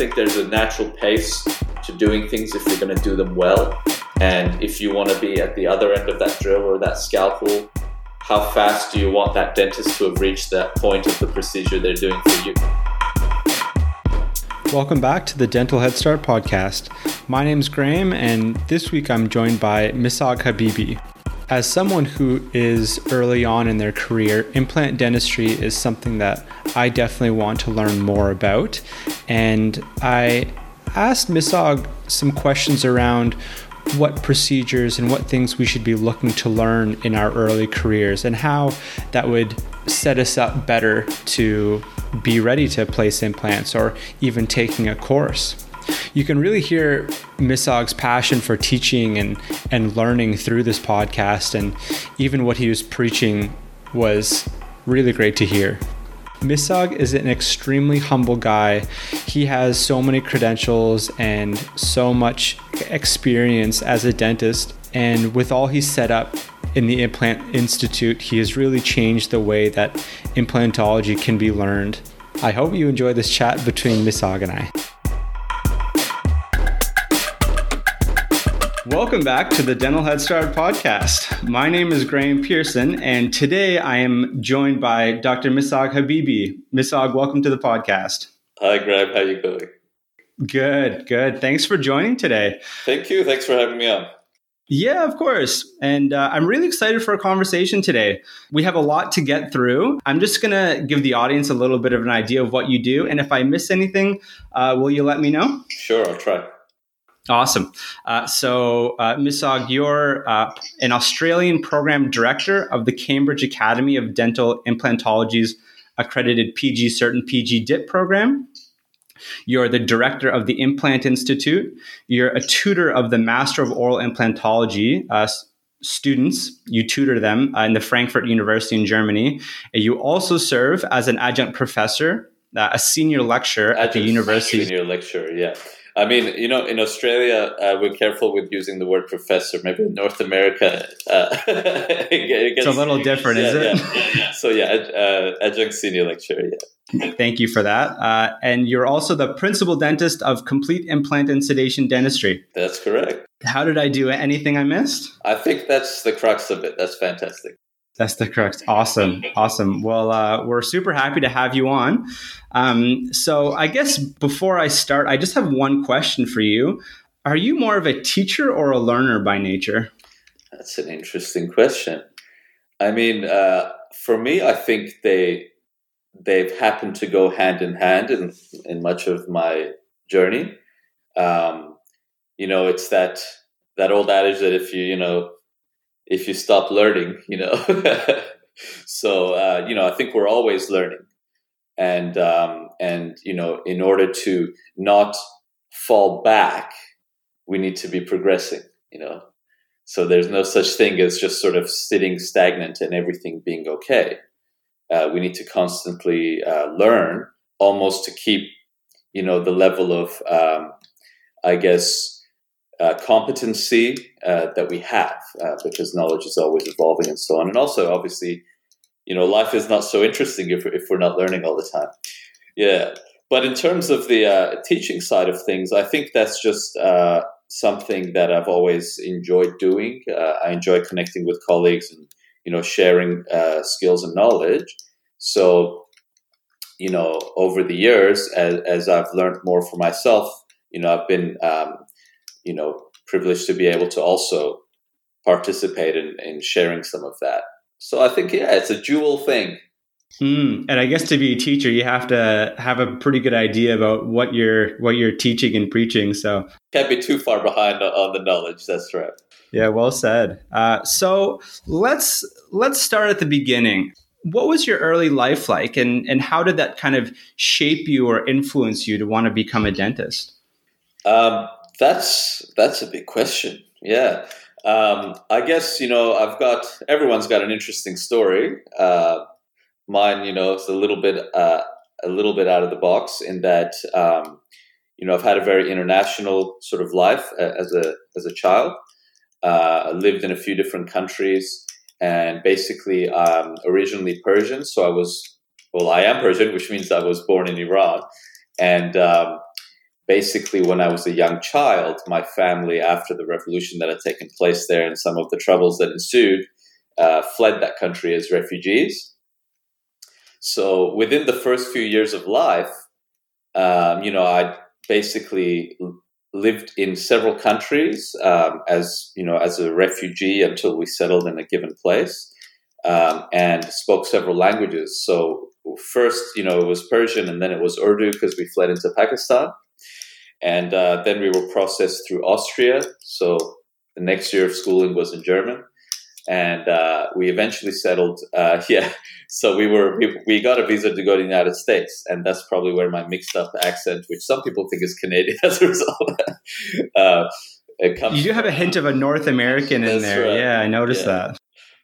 think there's a natural pace to doing things if you're going to do them well. And if you want to be at the other end of that drill or that scalpel, how fast do you want that dentist to have reached that point of the procedure they're doing for you? Welcome back to the Dental Head Start podcast. My name is Graham, and this week I'm joined by Misagh Habibi. As someone who is early on in their career, implant dentistry is something that I definitely want to learn more about. And I asked Misagh some questions around what procedures and what things we should be looking to learn in our early careers and how that would set us up better to be ready to place implants or even taking a course you can really hear Misagh's passion for teaching and, and learning through this podcast. And even what he was preaching was really great to hear. Misagh is an extremely humble guy. He has so many credentials and so much experience as a dentist. And with all he's set up in the Implant Institute, he has really changed the way that implantology can be learned. I hope you enjoy this chat between Misagh and I. Welcome back to the Dental Head Start podcast. My name is Graham Pearson, and today I am joined by Dr. Misagh Habibi. Misagh, welcome to the podcast. Hi, Graham. How are you going? Good, good. Thanks for joining today. Thank you. Thanks for having me on. Yeah, of course. And uh, I'm really excited for a conversation today. We have a lot to get through. I'm just going to give the audience a little bit of an idea of what you do. And if I miss anything, uh, will you let me know? Sure, I'll try. Awesome. Uh, so, uh, Misagh, you're uh, an Australian program director of the Cambridge Academy of Dental Implantology's accredited PG Cert and PG DIP program. You're the director of the Implant Institute. You're a tutor of the Master of Oral Implantology uh, students. You tutor them uh, in the Frankfurt University in Germany. You also serve as an adjunct professor, uh, a senior lecturer adjunct at the university. Senior lecturer, yeah. I mean, you know, in Australia, uh, we're careful with using the word professor. Maybe in North America, uh, it gets, it's a little different, yeah, is it? Yeah, yeah, so yeah, uh, adjunct senior lecturer. Yeah. Thank you for that. Uh, and you're also the principal dentist of Complete Implant and Sedation Dentistry. That's correct. How did I do? Anything I missed? I think that's the crux of it. That's fantastic. That's the correct. Awesome. Awesome. Well, uh, we're super happy to have you on. Um, so, I guess before I start, I just have one question for you. Are you more of a teacher or a learner by nature? That's an interesting question. I mean, uh, for me, I think they they've happened to go hand in hand in in much of my journey. Um, you know, it's that that old adage that if you you know if you stop learning, you know. so uh, you know, I think we're always learning, and um, and you know, in order to not fall back, we need to be progressing. You know, so there's no such thing as just sort of sitting stagnant and everything being okay. Uh, we need to constantly uh, learn, almost to keep you know the level of um, I guess uh, competency uh, that we have uh, because knowledge is always evolving and so on. And also, obviously, you know, life is not so interesting if, if we're not learning all the time. Yeah. But in terms of the uh, teaching side of things, I think that's just something that I've always enjoyed doing. I enjoy connecting with colleagues and, you know, sharing skills and knowledge. So, you know, over the years, as, as I've learned more for myself, you know, I've been um, you know privileged to be able to also participate in, in sharing some of that. So I think yeah, it's a dual thing. Mm, and I guess to be a teacher, you have to have a pretty good idea about what you're what you're teaching and preaching. So can't be too far behind on the knowledge. That's right. Yeah, well said. Uh, so let's let's start at the beginning. What was your early life like, and and how did that kind of shape you or influence you to want to become a dentist? Um, that's that's a big question. Yeah. Um, I guess you know I've got everyone's got an interesting story. Uh, mine, you know, is a little bit uh, a little bit out of the box in that um, you know I've had a very international sort of life uh, as a as a child. Uh, I lived in a few different countries, and basically um, originally Persian. So I was well, I am Persian, which means I was born in Iran, and um, basically, when I was a young child, my family, after the revolution that had taken place there and some of the troubles that ensued, uh, fled that country as refugees. So within the first few years of life, um, you know, I basically lived in several countries um, as you know as a refugee until we settled in a given place, um, and spoke several languages. So first, you know, it was Persian, and then it was Urdu because we fled into Pakistan, and uh, then we were processed through Austria. So the next year of schooling was in German, and uh, we eventually settled. Uh, yeah, so we were we, we, got a visa to go to the United States, and that's probably where my mixed up accent, which some people think is Canadian, as a result. uh, you do have a hint of a North American in there. Right. Yeah, I noticed yeah. that.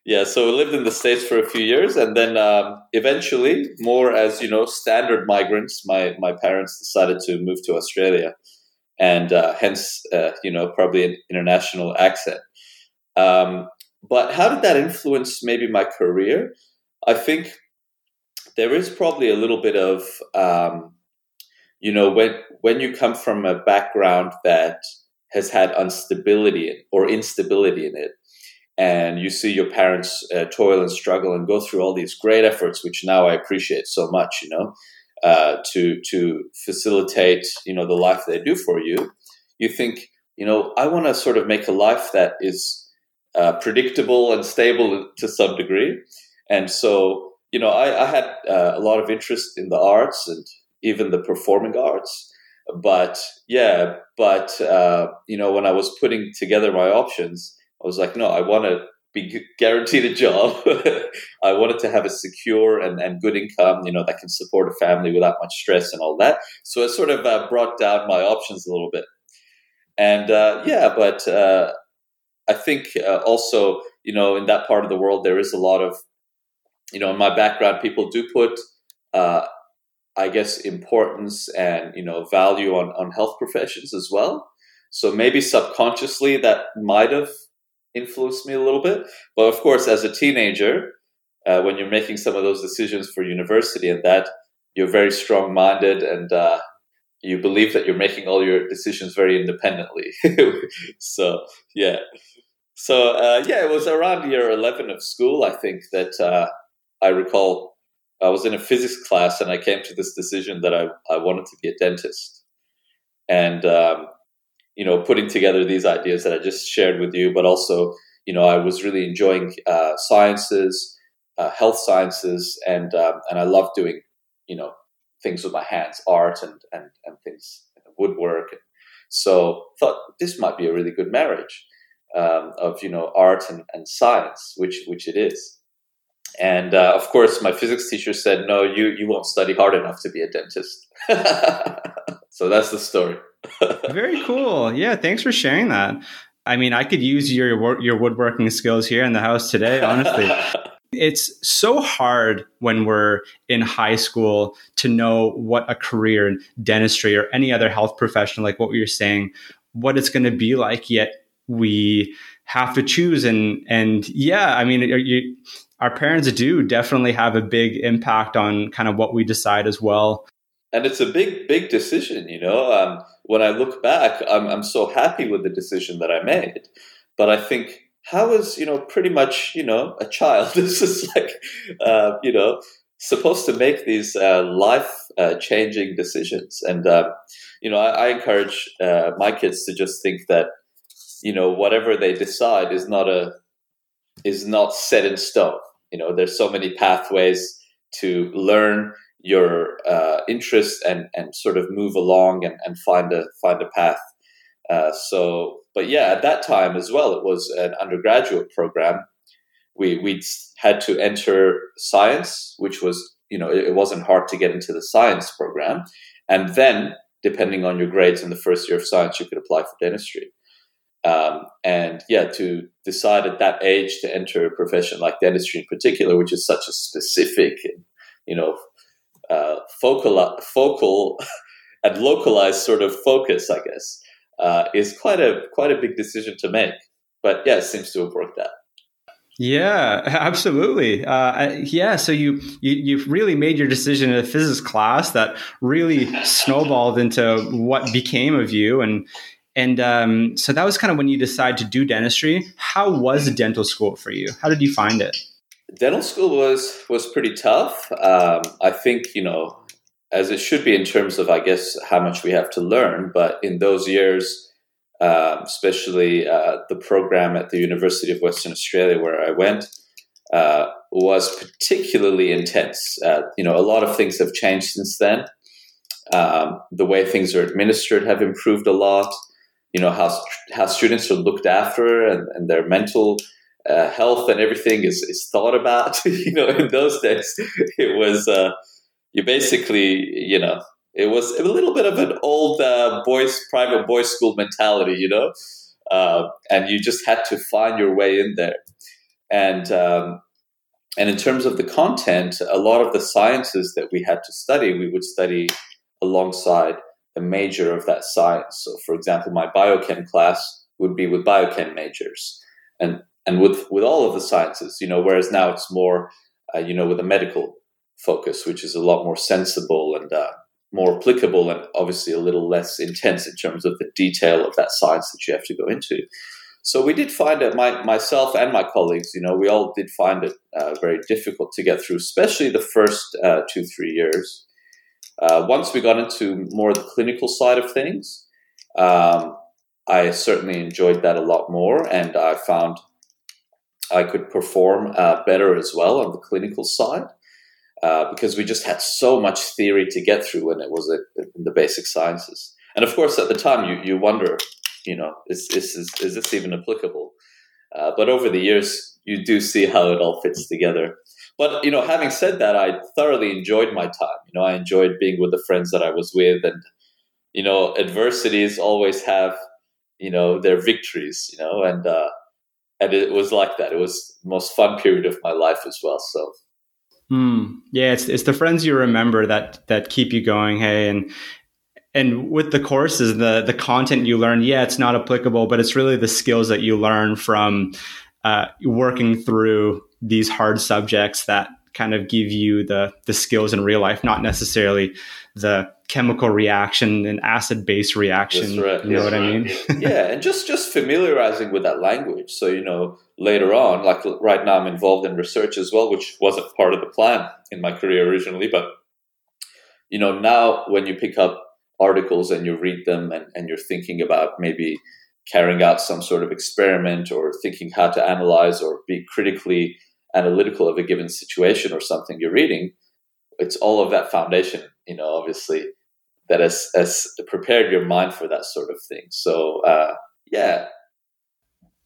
Yeah, so we lived in the states for a few years, and then um, eventually, more as you know, standard migrants, my my parents decided to move to Australia, and uh, hence, uh, you know, probably an international accent. Um, but how did that influence maybe my career? I think there is probably a little bit of, um, you know, when when you come from a background that has had instability or instability in it, and you see your parents uh, toil and struggle and go through all these great efforts, which now I appreciate so much, you know, uh, to to facilitate, you know, the life they do for you. You think, you know, I want to sort of make a life that is uh, predictable and stable to some degree. And so, you know, I, I had uh, a lot of interest in the arts and even the performing arts. But yeah, but uh, you know, when I was putting together my options, I was like, no, I want to be guaranteed a job. I wanted to have a secure and, and good income, you know, that can support a family without much stress and all that. So it sort of uh, brought down my options a little bit. And uh, yeah, but uh, I think uh, also, you know, in that part of the world, there is a lot of, you know, in my background, people do put, uh, I guess, importance and, you know, value on, on health professions as well. So maybe subconsciously that might have influenced me a little bit. But of course, as a teenager, uh, when you're making some of those decisions for university and that, you're very strong minded and, uh, you believe that you're making all your decisions very independently. so, yeah. So uh, yeah, it was around year eleven of school, I think, that uh, I recall. I was in a physics class, and I came to this decision that I I wanted to be a dentist, and um, you know, putting together these ideas that I just shared with you, but also, you know, I was really enjoying uh, sciences, uh, health sciences, and um, and I love doing, you know, things with my hands, art and and and things, woodwork. So thought this might be a really good marriage um, of you know art and, and science, which which it is. And uh, of course, my physics teacher said, "No, you you won't study hard enough to be a dentist." so that's the story. Very cool. Yeah, thanks for sharing that. I mean, I could use your your woodworking skills here in the house today. Honestly, it's so hard when we're in high school to know what a career in dentistry or any other health profession, like what you're saying, what it's going to be like. Yet we have to choose and and yeah i mean you, our parents do definitely have a big impact on kind of what we decide as well and it's a big big decision you know? Um, when i look back I'm, I'm so happy with the decision that i made. But i think how is you know pretty much you know a child this is like uh, you know supposed to make these uh, life uh, changing decisions. And uh, you know I, I encourage uh, my kids to just think that you know whatever they decide is not a is not set in stone. You know there's so many pathways to learn your uh, interest and and sort of move along and, and find a find a path. Uh, so but yeah at that time as well it was an undergraduate program. We we had to enter science which was you know it, it wasn't hard to get into the science program. And then depending on your grades in the first year of science you could apply for dentistry. Um, and yeah, to decide at that age to enter a profession like dentistry in particular, which is such a specific, you know, uh, focal, focal and localized sort of focus, I guess, uh, is quite a quite a big decision to make. But yeah, it seems to have worked out. Yeah, absolutely. Uh, yeah, so you, you you've really made your decision in a physics class that really snowballed into what became of you, and and um, so that was kind of when you decided to do dentistry. How was dental school for you? How did you find it? Dental school was was pretty tough. Um, I think you know, as it should be in terms of I guess how much we have to learn. But in those years, um, especially uh, the program at the University of Western Australia where I went, uh, was particularly intense. Uh, you know, a lot of things have changed since then. Um, the way things are administered have improved a lot. You know how how students are looked after and, and their mental uh, health and everything is, is thought about. you know, in those days, it was uh, you basically you know it was a little bit of an old uh, boys private boys school mentality, you know, uh, and you just had to find your way in there. And um, and in terms of the content, a lot of the sciences that we had to study, we would study alongside the major of that science. So, for example, my biochem class would be with biochem majors, and and with with all of the sciences, you know. Whereas now it's more, uh, you know, with a medical focus, which is a lot more sensible and uh, more applicable and obviously a little less intense in terms of the detail of that science that you have to go into. So we did find it, my, myself and my colleagues, you know, we all did find it uh, very difficult to get through, especially the first uh, two, three years. Uh, once we got into more of the clinical side of things, um, I certainly enjoyed that a lot more, and I found I could perform uh, better as well on the clinical side. Uh, because we just had so much theory to get through when it was in the basic sciences. And of course, at the time, you, you wonder, you know, is, is, is, is this even applicable? Uh, but over the years, you do see how it all fits together. But, you know, having said that, I thoroughly enjoyed my time. You know, I enjoyed being with the friends that I was with. And, you know, adversities always have, you know, their victories, you know, and, uh, and it was like that. It was the most fun period of my life as well. So Hmm. Yeah, it's it's the friends you remember that that keep you going. Hey, and and with the courses, the the content you learn, yeah, it's not applicable, but it's really the skills that you learn from uh, working through these hard subjects that kind of give you the the skills in real life, not necessarily the chemical reaction and acid base reaction. Right. You know what right. I mean? yeah, and just just familiarizing with that language. So you know later on, like right now, I'm involved in research as well, which wasn't part of the plan in my career originally. But you know now when you pick up articles and you read them and, and you're thinking about maybe carrying out some sort of experiment or thinking how to analyze or be critically analytical of a given situation or something you're reading it's all of that foundation you know obviously that has, has prepared your mind for that sort of thing so uh, yeah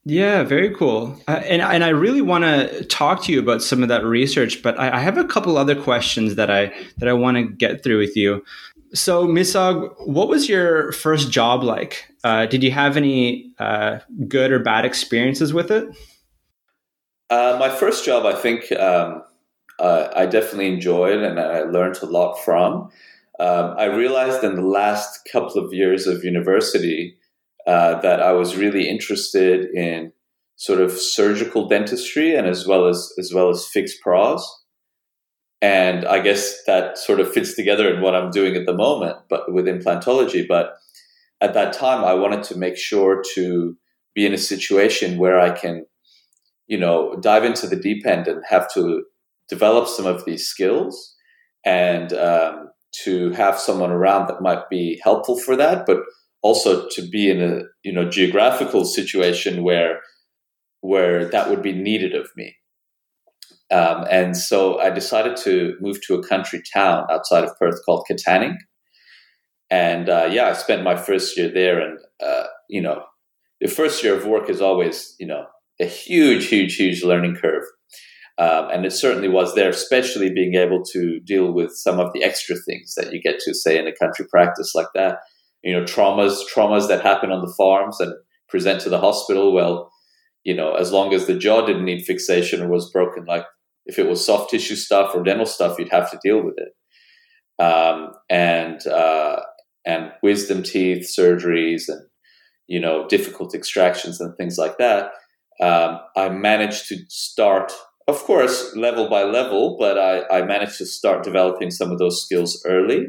yeah, very cool. Uh, and and I really want to talk to you about some of that research, but I, I have a couple other questions that I that I want to get through with you. So, Misagh, what was your first job like? Uh, did you have any uh, good or bad experiences with it? Uh, my first job, I think, um, uh, I definitely enjoyed and I learned a lot from. Um, I realized in the last couple of years of university uh, that I was really interested in sort of surgical dentistry and as well as as well as fixed pros. And I guess that sort of fits together in what I'm doing at the moment, but with implantology. But at that time, I wanted to make sure to be in a situation where I can, you know, dive into the deep end and have to develop some of these skills and um, to have someone around that might be helpful for that, but also to be in a you know geographical situation where where that would be needed of me. Um, and so I decided to move to a country town outside of Perth called Katanning. And uh, yeah, I spent my first year there, and uh, you know, the first year of work is always you know a huge, huge, huge learning curve. Um, and it certainly was there, especially being able to deal with some of the extra things that you get to say in a country practice like that. You know, traumas, traumas that happen on the farms and present to the hospital. Well, you know, as long as the jaw didn't need fixation or was broken, like if it was soft tissue stuff or dental stuff, you'd have to deal with it. Um, and uh, and wisdom teeth surgeries and you know difficult extractions and things like that um, I managed to start, of course, level by level, but I, I managed to start developing some of those skills early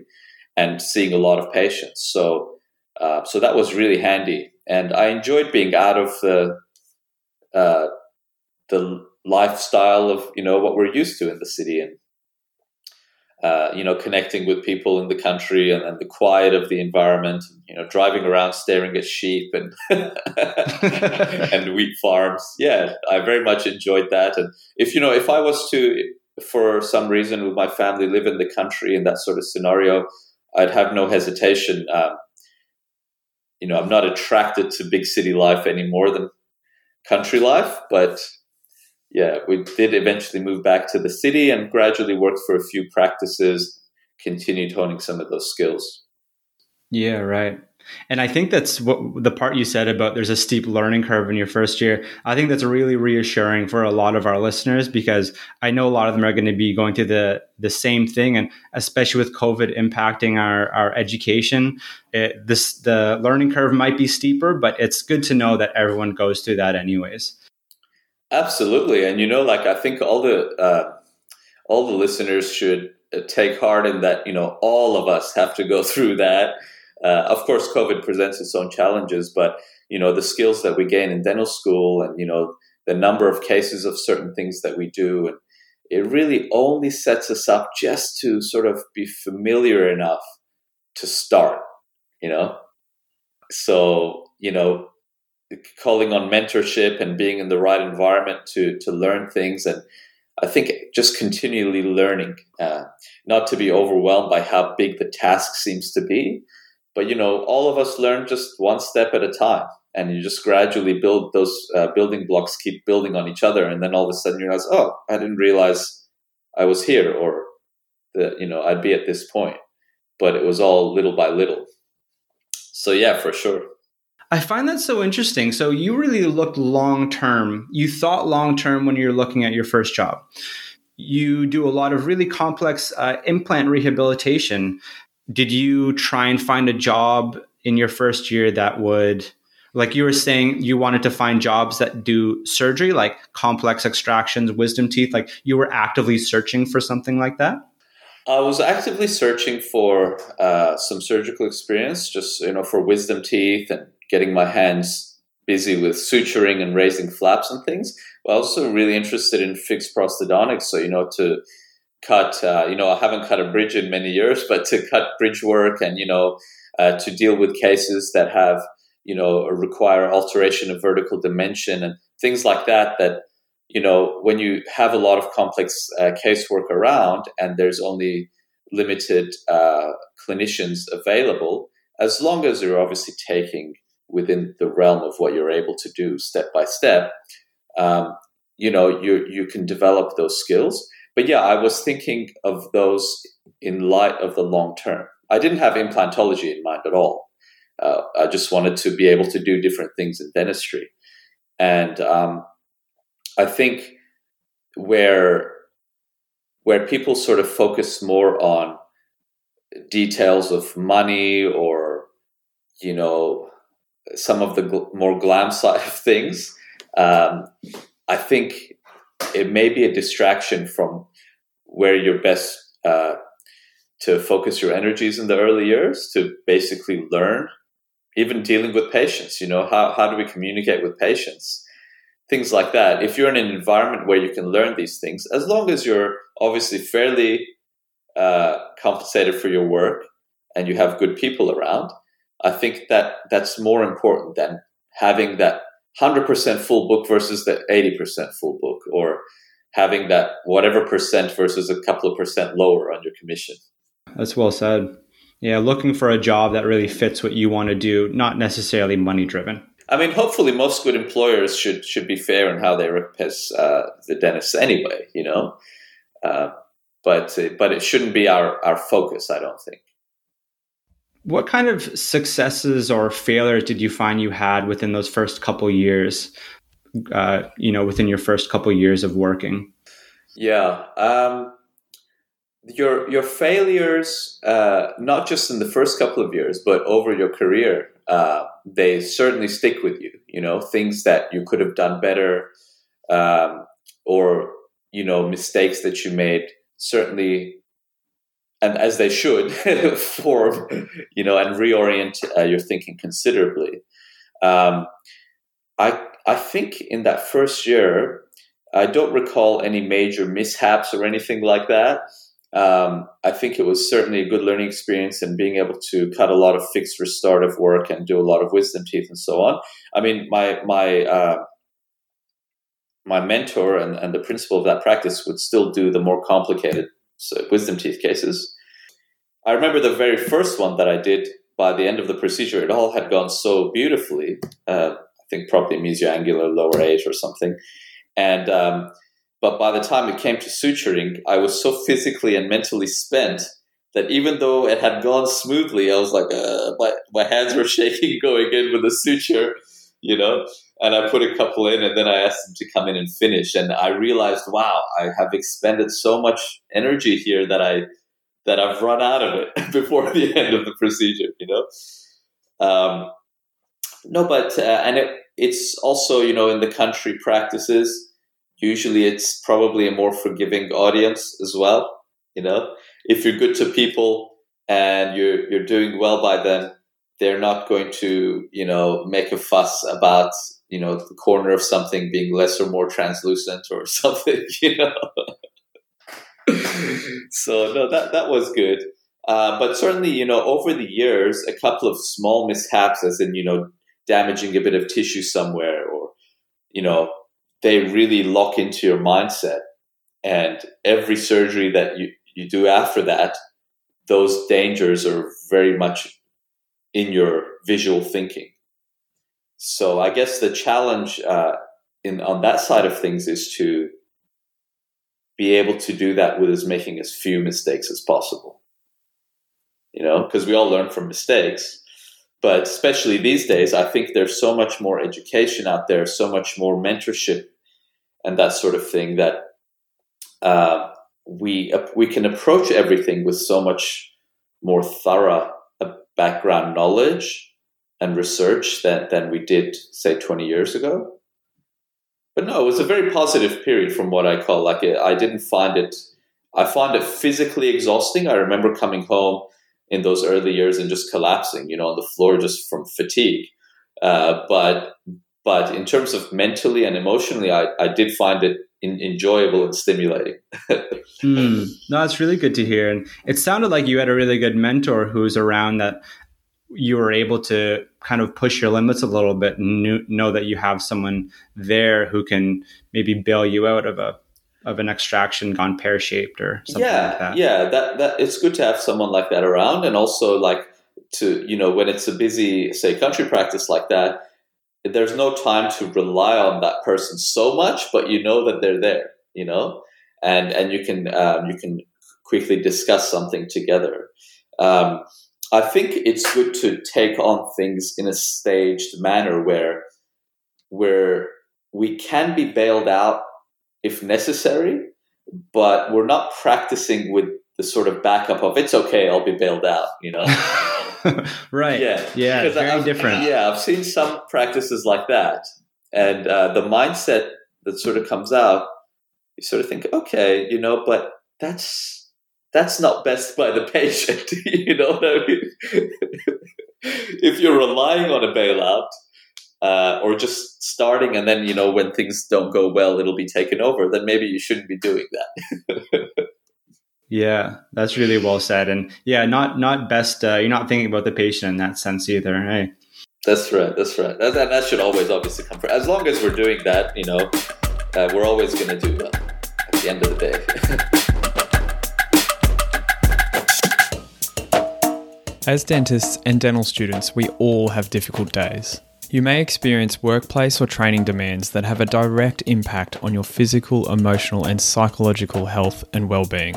and seeing a lot of patients. So, uh, so that was really handy, and I enjoyed being out of the uh, the lifestyle of you know what we're used to in the city and uh, you know connecting with people in the country and, and, the quiet of the environment you know driving around staring at sheep and and wheat farms. Yeah i very much enjoyed that. And if you know if i was to for some reason with my family live in the country in that sort of scenario i'd have no hesitation. Um, you know i'm not attracted to big city life any more than country life but yeah, we did eventually move back to the city and gradually worked for a few practices, continued honing some of those skills. Yeah, right. And I think that's what the part you said about there's a steep learning curve in your first year. I think that's really reassuring for a lot of our listeners because I know a lot of them are going to be going through the the same thing, and especially with COVID impacting our our education, it, this the learning curve might be steeper, but it's good to know that everyone goes through that anyways. Absolutely, and you know, like I think all the uh, all the listeners should uh, take heart in that. You know, all of us have to go through that. Uh, of course, COVID presents its own challenges, but you know, the skills that we gain in dental school, and you know, the number of cases of certain things that we do, and it really only sets us up just to sort of be familiar enough to start. You know, so you know calling on mentorship and being in the right environment to to learn things and I think just continually learning, uh, not to be overwhelmed by how big the task seems to be, but you know, all of us learn just one step at a time, and you just gradually build those uh, building blocks, keep building on each other, and then all of a sudden you realize, oh, I didn't realize I was here, or that you know I'd be at this point, but it was all little by little. So yeah, for sure. I find that so interesting. So you really looked long term. You thought long term when you're looking at your first job. You do a lot of really complex uh, implant rehabilitation. Did you try and find a job in your first year that would, like you were saying, you wanted to find jobs that do surgery, like complex extractions, wisdom teeth? Like you were actively searching for something like that? I was actively searching for uh, some surgical experience, just you know, for wisdom teeth and getting my hands busy with suturing and raising flaps and things. But also really interested in fixed prosthodontics. So, you know, to cut, uh, you know, I haven't cut a bridge in many years, but to cut bridge work and, you know, uh, to deal with cases that have, you know, require alteration of vertical dimension and things like that, that, you know, when you have a lot of complex uh, casework around and there's only limited uh, clinicians available, as long as you're obviously taking within the realm of what you're able to do step by step, um, you know, you you can develop those skills. But yeah, I was thinking of those in light of the long term. I didn't have implantology in mind at all. Uh, I just wanted to be able to do different things in dentistry, and um, I think where where people sort of focus more on details of money or you know some of the gl- more glam side of things, um, I think it may be a distraction from where you're best uh, to focus your energies in the early years to basically learn, even dealing with patients. You know, how, how do we communicate with patients? Things like that. If you're in an environment where you can learn these things, as long as you're obviously fairly uh, compensated for your work and you have good people around, I think that that's more important than having that 100% full book versus the 80% full book or having that whatever percent versus a couple of percent lower on your commission. That's well said. Yeah, looking for a job that really fits what you want to do, not necessarily money driven. I mean, hopefully, most good employers should should be fair in how they recompense uh, the dentists anyway. You know, uh, but but it shouldn't be our our focus. I don't think. What kind of successes or failures did you find you had within those first couple years? Uh, you know, within your first couple years of working. Yeah, um, your your failures, uh, not just in the first couple of years, but over your career, uh, they certainly stick with you. you know, things that you could have done better, um, or you know, mistakes that you made. Certainly, and as they should, form, you know, and reorient uh, your thinking considerably. Um, I I think in that first year, I don't recall any major mishaps or anything like that. Um, I think it was certainly a good learning experience and being able to cut a lot of fixed restorative work and do a lot of wisdom teeth and so on. I mean, my my uh, my mentor and, and the principal of that practice would still do the more complicated so, wisdom teeth cases. I remember the very first one that I did. By the end of the procedure, it all had gone so beautifully. Uh, I think probably mesioangular lower eight or something, and um, but by the time it came to suturing, I was so physically and mentally spent that even though it had gone smoothly, I was like, uh, my, my hands were shaking going in with the suture, you know? And I put a couple in and then I asked them to come in and finish. And I realized, wow, I have expended so much energy here that I, that I've run out of it before the end of the procedure, you know? Um, no, but, uh, and it, it's also, you know, in the country practices, usually it's probably a more forgiving audience as well. You know, if you're good to people and you're you're doing well by them, they're not going to you know make a fuss about you know the corner of something being less or more translucent or something. You know. so no, that that was good. Uh, but certainly, you know, over the years, a couple of small mishaps, as in you know, damaging a bit of tissue somewhere, or you know, they really lock into your mindset. And every surgery that you, you do after that, those dangers are very much in your visual thinking. So I guess the challenge uh, in on that side of things is to be able to do that with as making as few mistakes as possible. You know, because we all learn from mistakes. But especially these days, I think there's so much more education out there, so much more mentorship and that sort of thing that uh, we we can approach everything with so much more thorough background knowledge and research than, than we did say 20 years ago. But no it was a very positive period from what i call like i didn't find it i find it physically exhausting. I remember coming home in those early years and just collapsing you know on the floor just from fatigue. Uh, but but in terms of mentally and emotionally, I, I did find it in, enjoyable and stimulating. mm, no, that's really good to hear. And it sounded like you had a really good mentor who's around that you were able to kind of push your limits a little bit and knew, know that you have someone there who can maybe bail you out of a of an extraction gone pear shaped or something yeah, like that. Yeah, that that it's good to have someone like that around, and also like to you know when it's a busy say country practice like that there's no time to rely on that person so much, but you know that they're there, you know, and and you can um, you can quickly discuss something together. Um, I think it's good to take on things in a staged manner where where we can be bailed out if necessary, but we're not practicing with the sort of backup of it's okay, I'll be bailed out, you know. right. Yeah. Yeah. Very I've, different. Yeah. I've seen some practices like that. And uh, the mindset that sort of comes out, you sort of think, okay, you know, but that's that's not best by the patient. you know what I mean? if you're relying on a bailout, uh, or just starting and then you know when things don't go well it'll be taken over then maybe you shouldn't be doing that Yeah, that's really well said. And yeah, not not best. Uh, you're not thinking about the patient in that sense either, hey? That's right. That's right. That, that, that should always obviously come first. As long as we're doing that, you know, uh, we're always going to do well at the end of the day. As dentists and dental students, we all have difficult days. You may experience workplace or training demands that have a direct impact on your physical, emotional, and psychological health and well-being.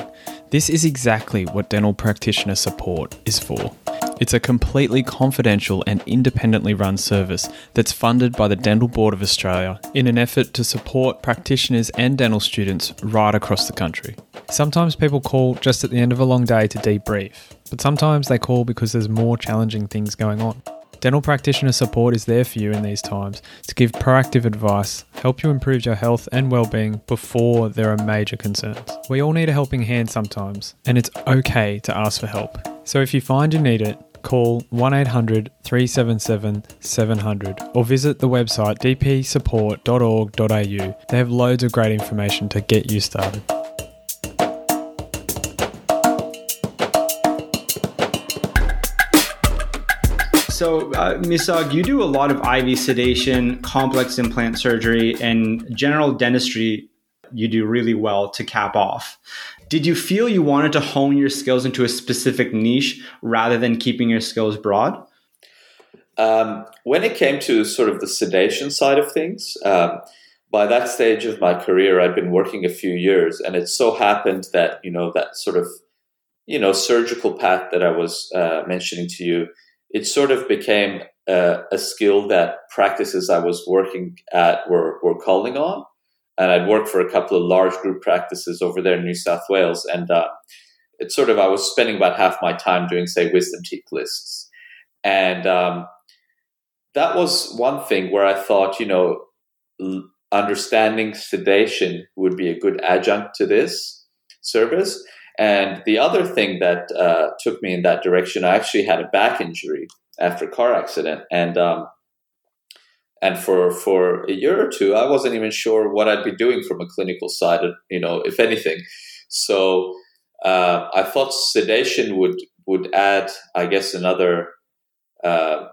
This is exactly what dental practitioner support is for. It's a completely confidential and independently run service that's funded by the Dental Board of Australia in an effort to support practitioners and dental students right across the country. Sometimes people call just at the end of a long day to debrief, but sometimes they call because there's more challenging things going on. Dental practitioner support is there for you in these times to give proactive advice, help you improve your health and well-being before there are major concerns. We all need a helping hand sometimes, and it's okay to ask for help. So if you find you need it, call 1800 377 700 or visit the website dpsupport.org.au. They have loads of great information to get you started. So, uh, you do a lot of IV sedation, complex implant surgery, and general dentistry. You do really well to cap off. Did you feel you wanted to hone your skills into a specific niche rather than keeping your skills broad? Um, when it came to sort of the sedation side of things, um, by that stage of my career, I'd been working a few years, and it so happened that you know that sort of you know surgical path that I was uh, mentioning to you it sort of became a, skill that practices I was working at were, were calling on. And I'd worked for a couple of large group practices over there in New South Wales. And uh, it's sort of, I was spending about half my time doing, say, wisdom teeth lists. And um, that was one thing where I thought, you know, understanding sedation would be a good adjunct to this service. And the other thing that uh, took me in that direction, I actually had a back injury after a car accident, and um, and for for a year or two, I wasn't even sure what I'd be doing from a clinical side, you know, if anything. So uh, I thought sedation would would add, I guess, another uh,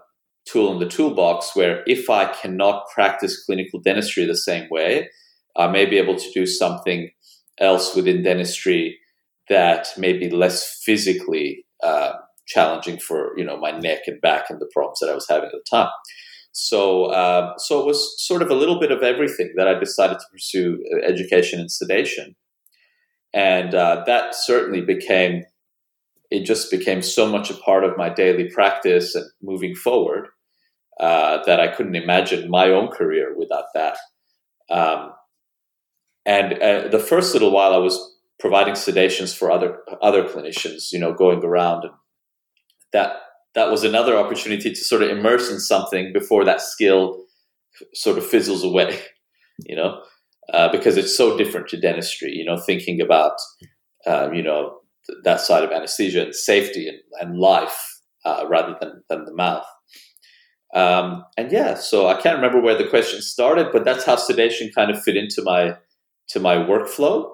tool in the toolbox where if I cannot practice clinical dentistry the same way, I may be able to do something else within dentistry that may be less physically uh, challenging for you know my neck and back and the problems that I was having at the time. So uh, so it was sort of a little bit of everything that I decided to pursue uh, education and sedation, and uh, that certainly became it just became so much a part of my daily practice and moving forward uh, that I couldn't imagine my own career without that. Um, and uh, the first little while I was providing sedations for other other clinicians, you know, going around, and that that was another opportunity to sort of immerse in something before that skill sort of fizzles away, you know, uh, because it's so different to dentistry, you know, thinking about um, you know th- that side of anesthesia and safety and, and life uh, rather than than the mouth. Um, and yeah, so I can't remember where the question started, but that's how sedation kind of fit into my to my workflow.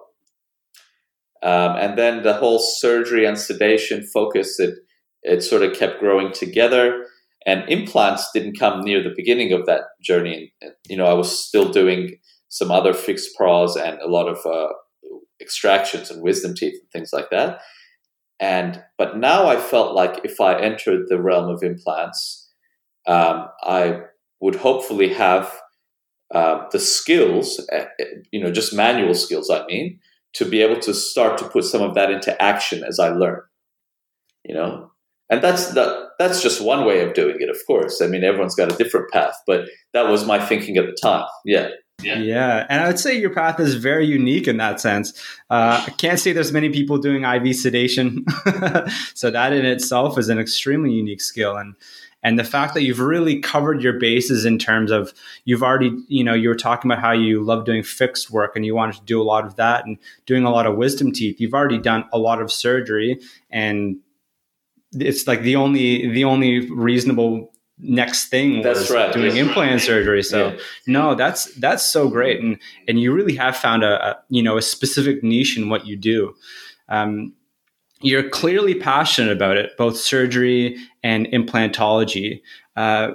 Um, and then the whole surgery and sedation focus, it, it sort of kept growing together. And implants didn't come near the beginning of that journey. You know, I was still doing some other fixed pros and a lot of uh, extractions and wisdom teeth and things like that. And but now I felt like if I entered the realm of implants, um, I would hopefully have uh, the skills, eh, eh, you know, just manual skills. I mean, to be able to start to put some of that into action as I learn. You know, and that's that. That's just one way of doing it. Of course, I mean everyone's got a different path, but that was my thinking at the time. Yeah. Yeah. yeah, and I would say your path is very unique in that sense. Uh, I can't say there's many people doing IV sedation, so that in itself is an extremely unique skill. And and the fact that you've really covered your bases in terms of you've already you know you were talking about how you love doing fixed work and you wanted to do a lot of that and doing a lot of wisdom teeth you've already done a lot of surgery and it's like the only the only reasonable next thing that's right doing that's implant right. surgery so yeah. no that's that's so great and and you really have found a, a you know a specific niche in what you do um, you're clearly passionate about it, both surgery and implantology. Uh,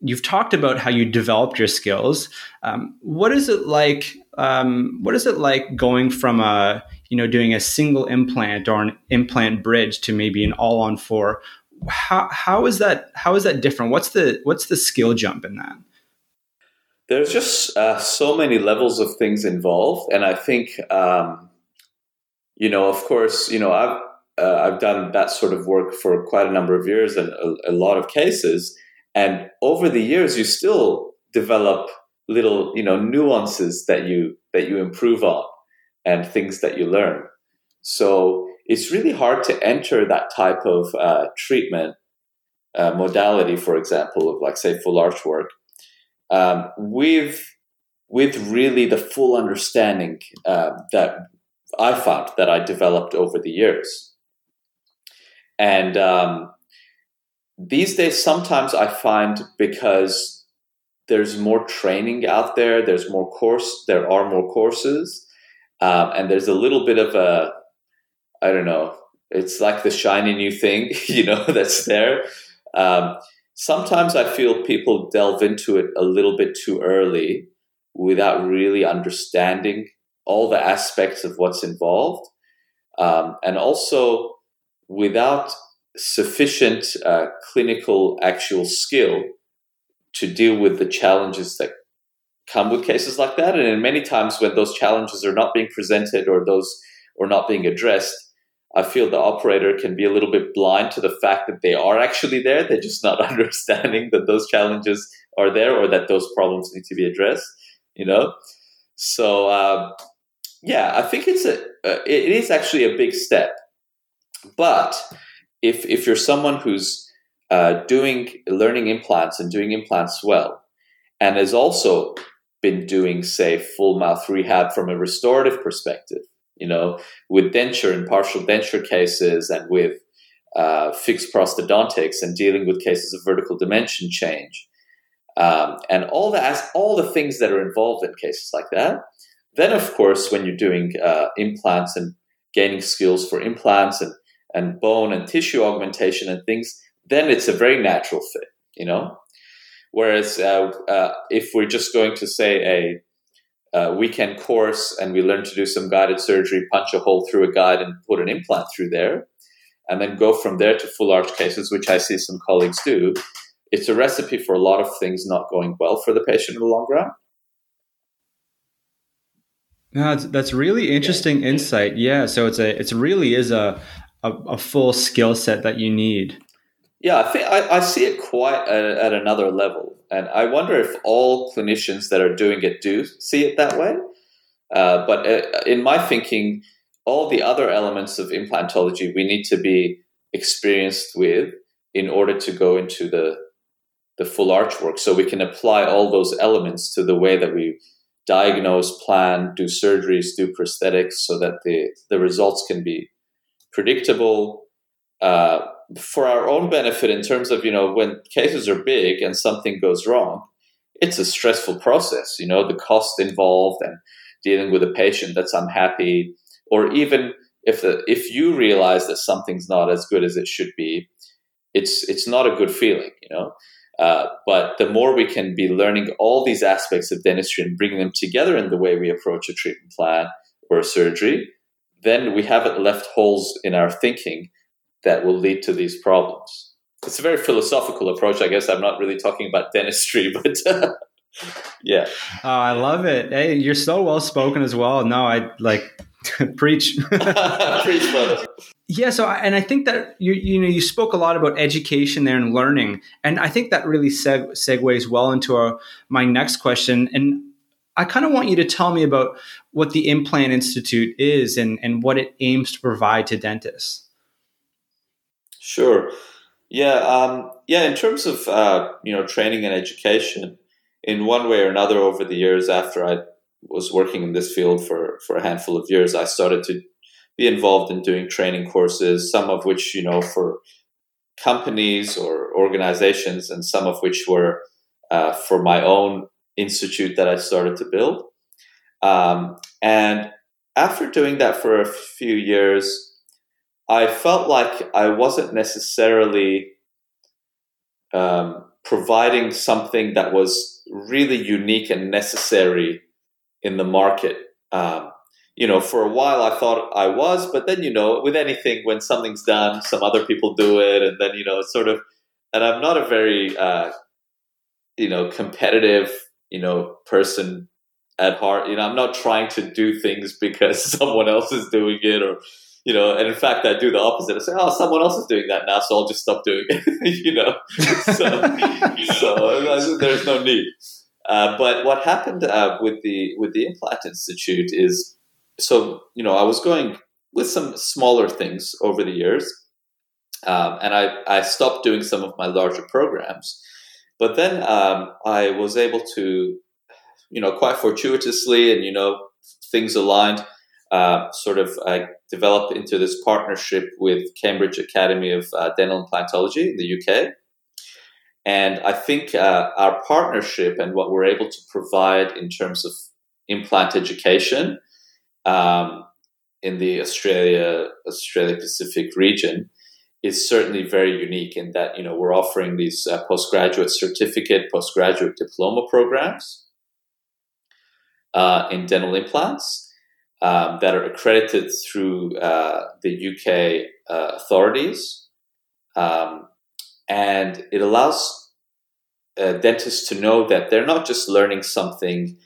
you've talked about how you developed your skills. Um, what is it like? Um, what is it like going from a you know doing a single implant or an implant bridge to maybe an all on four? How how is that? How is that different? What's the what's the skill jump in that? There's just uh, so many levels of things involved, and I think. Um, you know, of course, you know, I've uh, I've done that sort of work for quite a number of years and a, a, lot of cases, and over the years, you still develop little, you know, nuances that you that you improve on and things that you learn. So it's really hard to enter that type of uh, treatment uh, modality, for example, of like say full arch work, um, with with really the full understanding uh, that I found that I developed over the years, and um, these days sometimes I find because there's more training out there, there's more course, there are more courses, um, and there's a little bit of a I don't know. It's like the shiny new thing, you know, that's there. Um, sometimes I feel people delve into it a little bit too early without really understanding all the aspects of what's involved. Um, and also without sufficient uh, clinical actual skill to deal with the challenges that come with cases like that. And many times when those challenges are not being presented or those or not being addressed, I feel the operator can be a little bit blind to the fact that they are actually there. They're just not understanding that those challenges are there or that those problems need to be addressed. You know, so uh, yeah, I think it's a uh, it is actually a big step. But if if you're someone who's uh, doing learning implants and doing implants well, and has also been doing say full mouth rehab from a restorative perspective, you know, with denture and partial denture cases and with uh, fixed prosthodontics and dealing with cases of vertical dimension change um, and all the all the things that are involved in cases like that. Then, of course, when you're doing uh, implants and gaining skills for implants and and bone and tissue augmentation and things, then it's a very natural fit, you know. Whereas uh, uh if we're just going to say a uh, weekend course and we learn to do some guided surgery, punch a hole through a guide and put an implant through there, and then go from there to full arch cases, which I see some colleagues do. It's a recipe for a lot of things not going well for the patient in the long run. No, that's, that's really interesting insight. Yeah, so it's a it's really is a a, a full skill set that you need. Yeah, I think I, I see it quite at, at another level. And I wonder if all clinicians that are doing it do see it that way. Uh, but uh, in my thinking, all the other elements of implantology we need to be experienced with in order to go into the the full arch work. So we can apply all those elements to the way that we diagnose, plan, do surgeries, do prosthetics, so that the the results can be predictable. Uh, for our own benefit in terms of you know when cases are big and something goes wrong it's a stressful process you know the cost involved and dealing with a patient that's unhappy or even if the if you realize that something's not as good as it should be it's it's not a good feeling you know? Uh, but the more we can be learning all these aspects of dentistry and bringing them together in the way we approach a treatment plan or a surgery then we haven't left holes in our thinking that will lead to these problems. It's a very philosophical approach. I guess I'm not really talking about dentistry, but uh, yeah. Oh, I love it. Hey, you're so well spoken as well. No, I like preach. preach, brother. Yeah, so and I think that you you know you spoke a lot about education there and learning, and I think that really seg- segues well into our my next question. And I kind of want you to tell me about what the Implant Institute is and and what it aims to provide to dentists. Sure. Yeah. Um, yeah. In terms of uh, you know training and education, in one way or another, over the years after I was working in this field for for a handful of years, I started to be involved in doing training courses. Some of which you know for companies or organizations, and some of which were uh, for my own institute that I started to build. Um, and after doing that for a few years, I felt like I wasn't necessarily um, providing something that was really unique and necessary in the market. Um, you know, for a while I thought I was, but then, you know, with anything, when something's done, some other people do it, and then, you know, it's sort of, and I'm not a very, uh, you know, competitive, you know, person at heart. You know, I'm not trying to do things because someone else is doing it or, you know, and in fact, I do the opposite. I say, oh, someone else is doing that now, so I'll just stop doing it, you know. So, so there's no need. Uh, but what happened uh, with the with the Implant Institute is, so you know, I was going with some smaller things over the years, Um, and I, I stopped doing some of my larger programs. But then um, I was able to, you know, quite fortuitously and, you know, things aligned, uh, sort of uh, develop into this partnership with Cambridge Academy of uh, Dental Implantology in the UK. And I think uh, our partnership and what we're able to provide in terms of implant education um, in the Australia Australia Pacific region is certainly very unique in that you know we're offering these uh, postgraduate certificate, postgraduate diploma programs uh, in dental implants um, that are accredited through uh, the UK uh, authorities, um, and it allows uh, dentists to know that they're not just learning something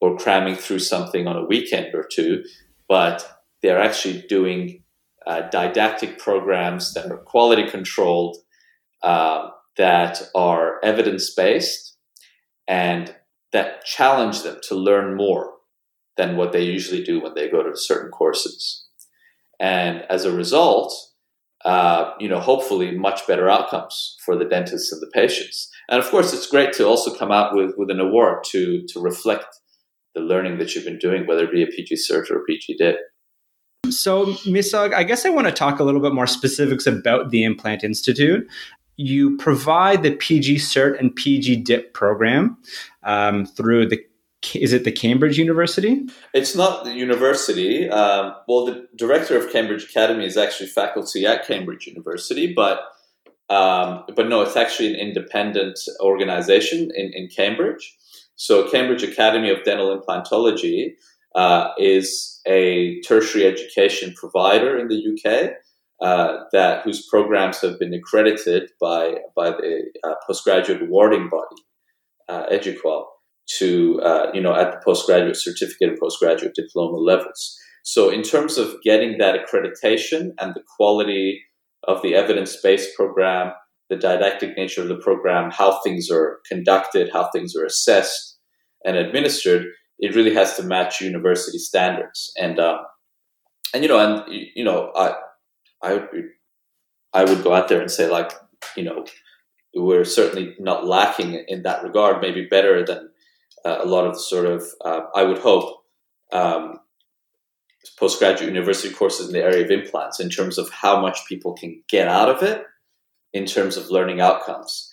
or cramming through something on a weekend or two, but they're actually doing uh, didactic programs that are quality controlled, uh, that are evidence based, and that challenge them to learn more than what they usually do when they go to certain courses. And as a result, uh, you know, hopefully much better outcomes for the dentists and the patients. And of course, it's great to also come out with, with an award to, to reflect the learning that you've been doing, whether it be a PG Cert or PG DIP. So, Misagh, I guess I want to talk a little bit more specifics about the Implant Institute. You provide the PG Cert and PG DIP program um, through the is it the Cambridge University? It's not the university. Um, well, the director of Cambridge Academy is actually faculty at Cambridge University, but um, but no, it's actually an independent organization in, in Cambridge. So, Cambridge Academy of Dental Implantology uh, is a tertiary education provider in the UK uh, that whose programs have been accredited by by the uh, postgraduate awarding body, uh, Eduqual, to uh, you know at the postgraduate certificate and postgraduate diploma levels. So, in terms of getting that accreditation and the quality of the evidence based program, the didactic nature of the program, how things are conducted, how things are assessed and administered, it really has to match university standards. And um, and you know, and you know, I I would I would go out there and say like, you know, we're certainly not lacking in that regard. Maybe better than uh, a lot of sort of uh, I would hope um, postgraduate university courses in the area of implants in terms of how much people can get out of it in terms of learning outcomes.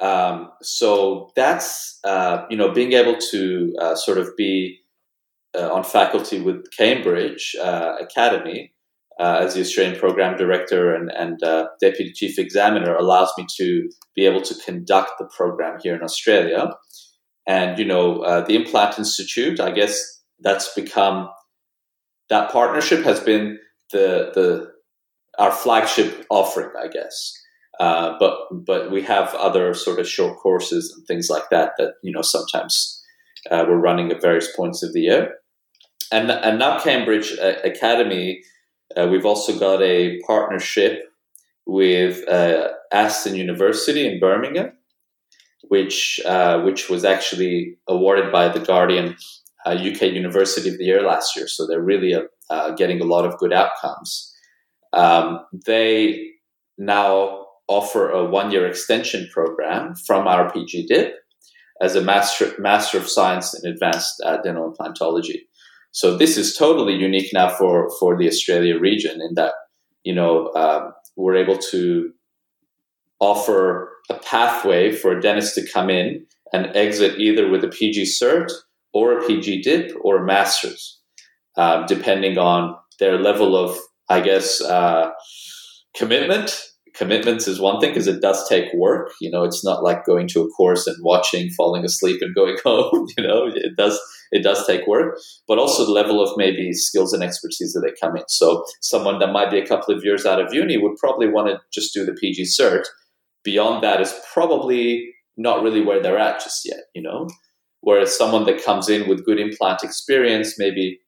Um, so that's uh, you know being able to uh, sort of be uh, on faculty with Cambridge uh, Academy uh, as the Australian program director and, and uh, deputy chief examiner allows me to be able to conduct the program here in Australia. And you know the Implant Institute, I guess that's become that partnership has been the the our flagship offering, I guess. Uh, but but we have other sort of short courses and things like that that you know sometimes uh, we're running at various points of the year. And and now Cambridge uh, Academy, uh, we've also got a partnership with uh, Aston University in Birmingham, which which was actually awarded by the Guardian UK University of the Year last year. So they're really getting a lot of good outcomes. Um, they now offer a one year extension program from our PG DIP as a master, master of Science in Advanced uh, Dental Implantology. So this is totally unique now for, for the Australia region in that, you know, um, we're able to offer a pathway for a dentist to come in and exit either with a PG cert or a PG DIP or a master's, um, depending on their level of, I guess, uh, commitment commitments is one thing because it does take work. You know, it's not like going to a course and watching, falling asleep, and going home. You know, it does it does take work, but also the level of maybe skills and expertise that they come in. So someone that might be a couple of years out of uni would probably want to just do the PG cert. Beyond that is probably not really where they're at just yet. You know, whereas someone that comes in with good implant experience, maybe,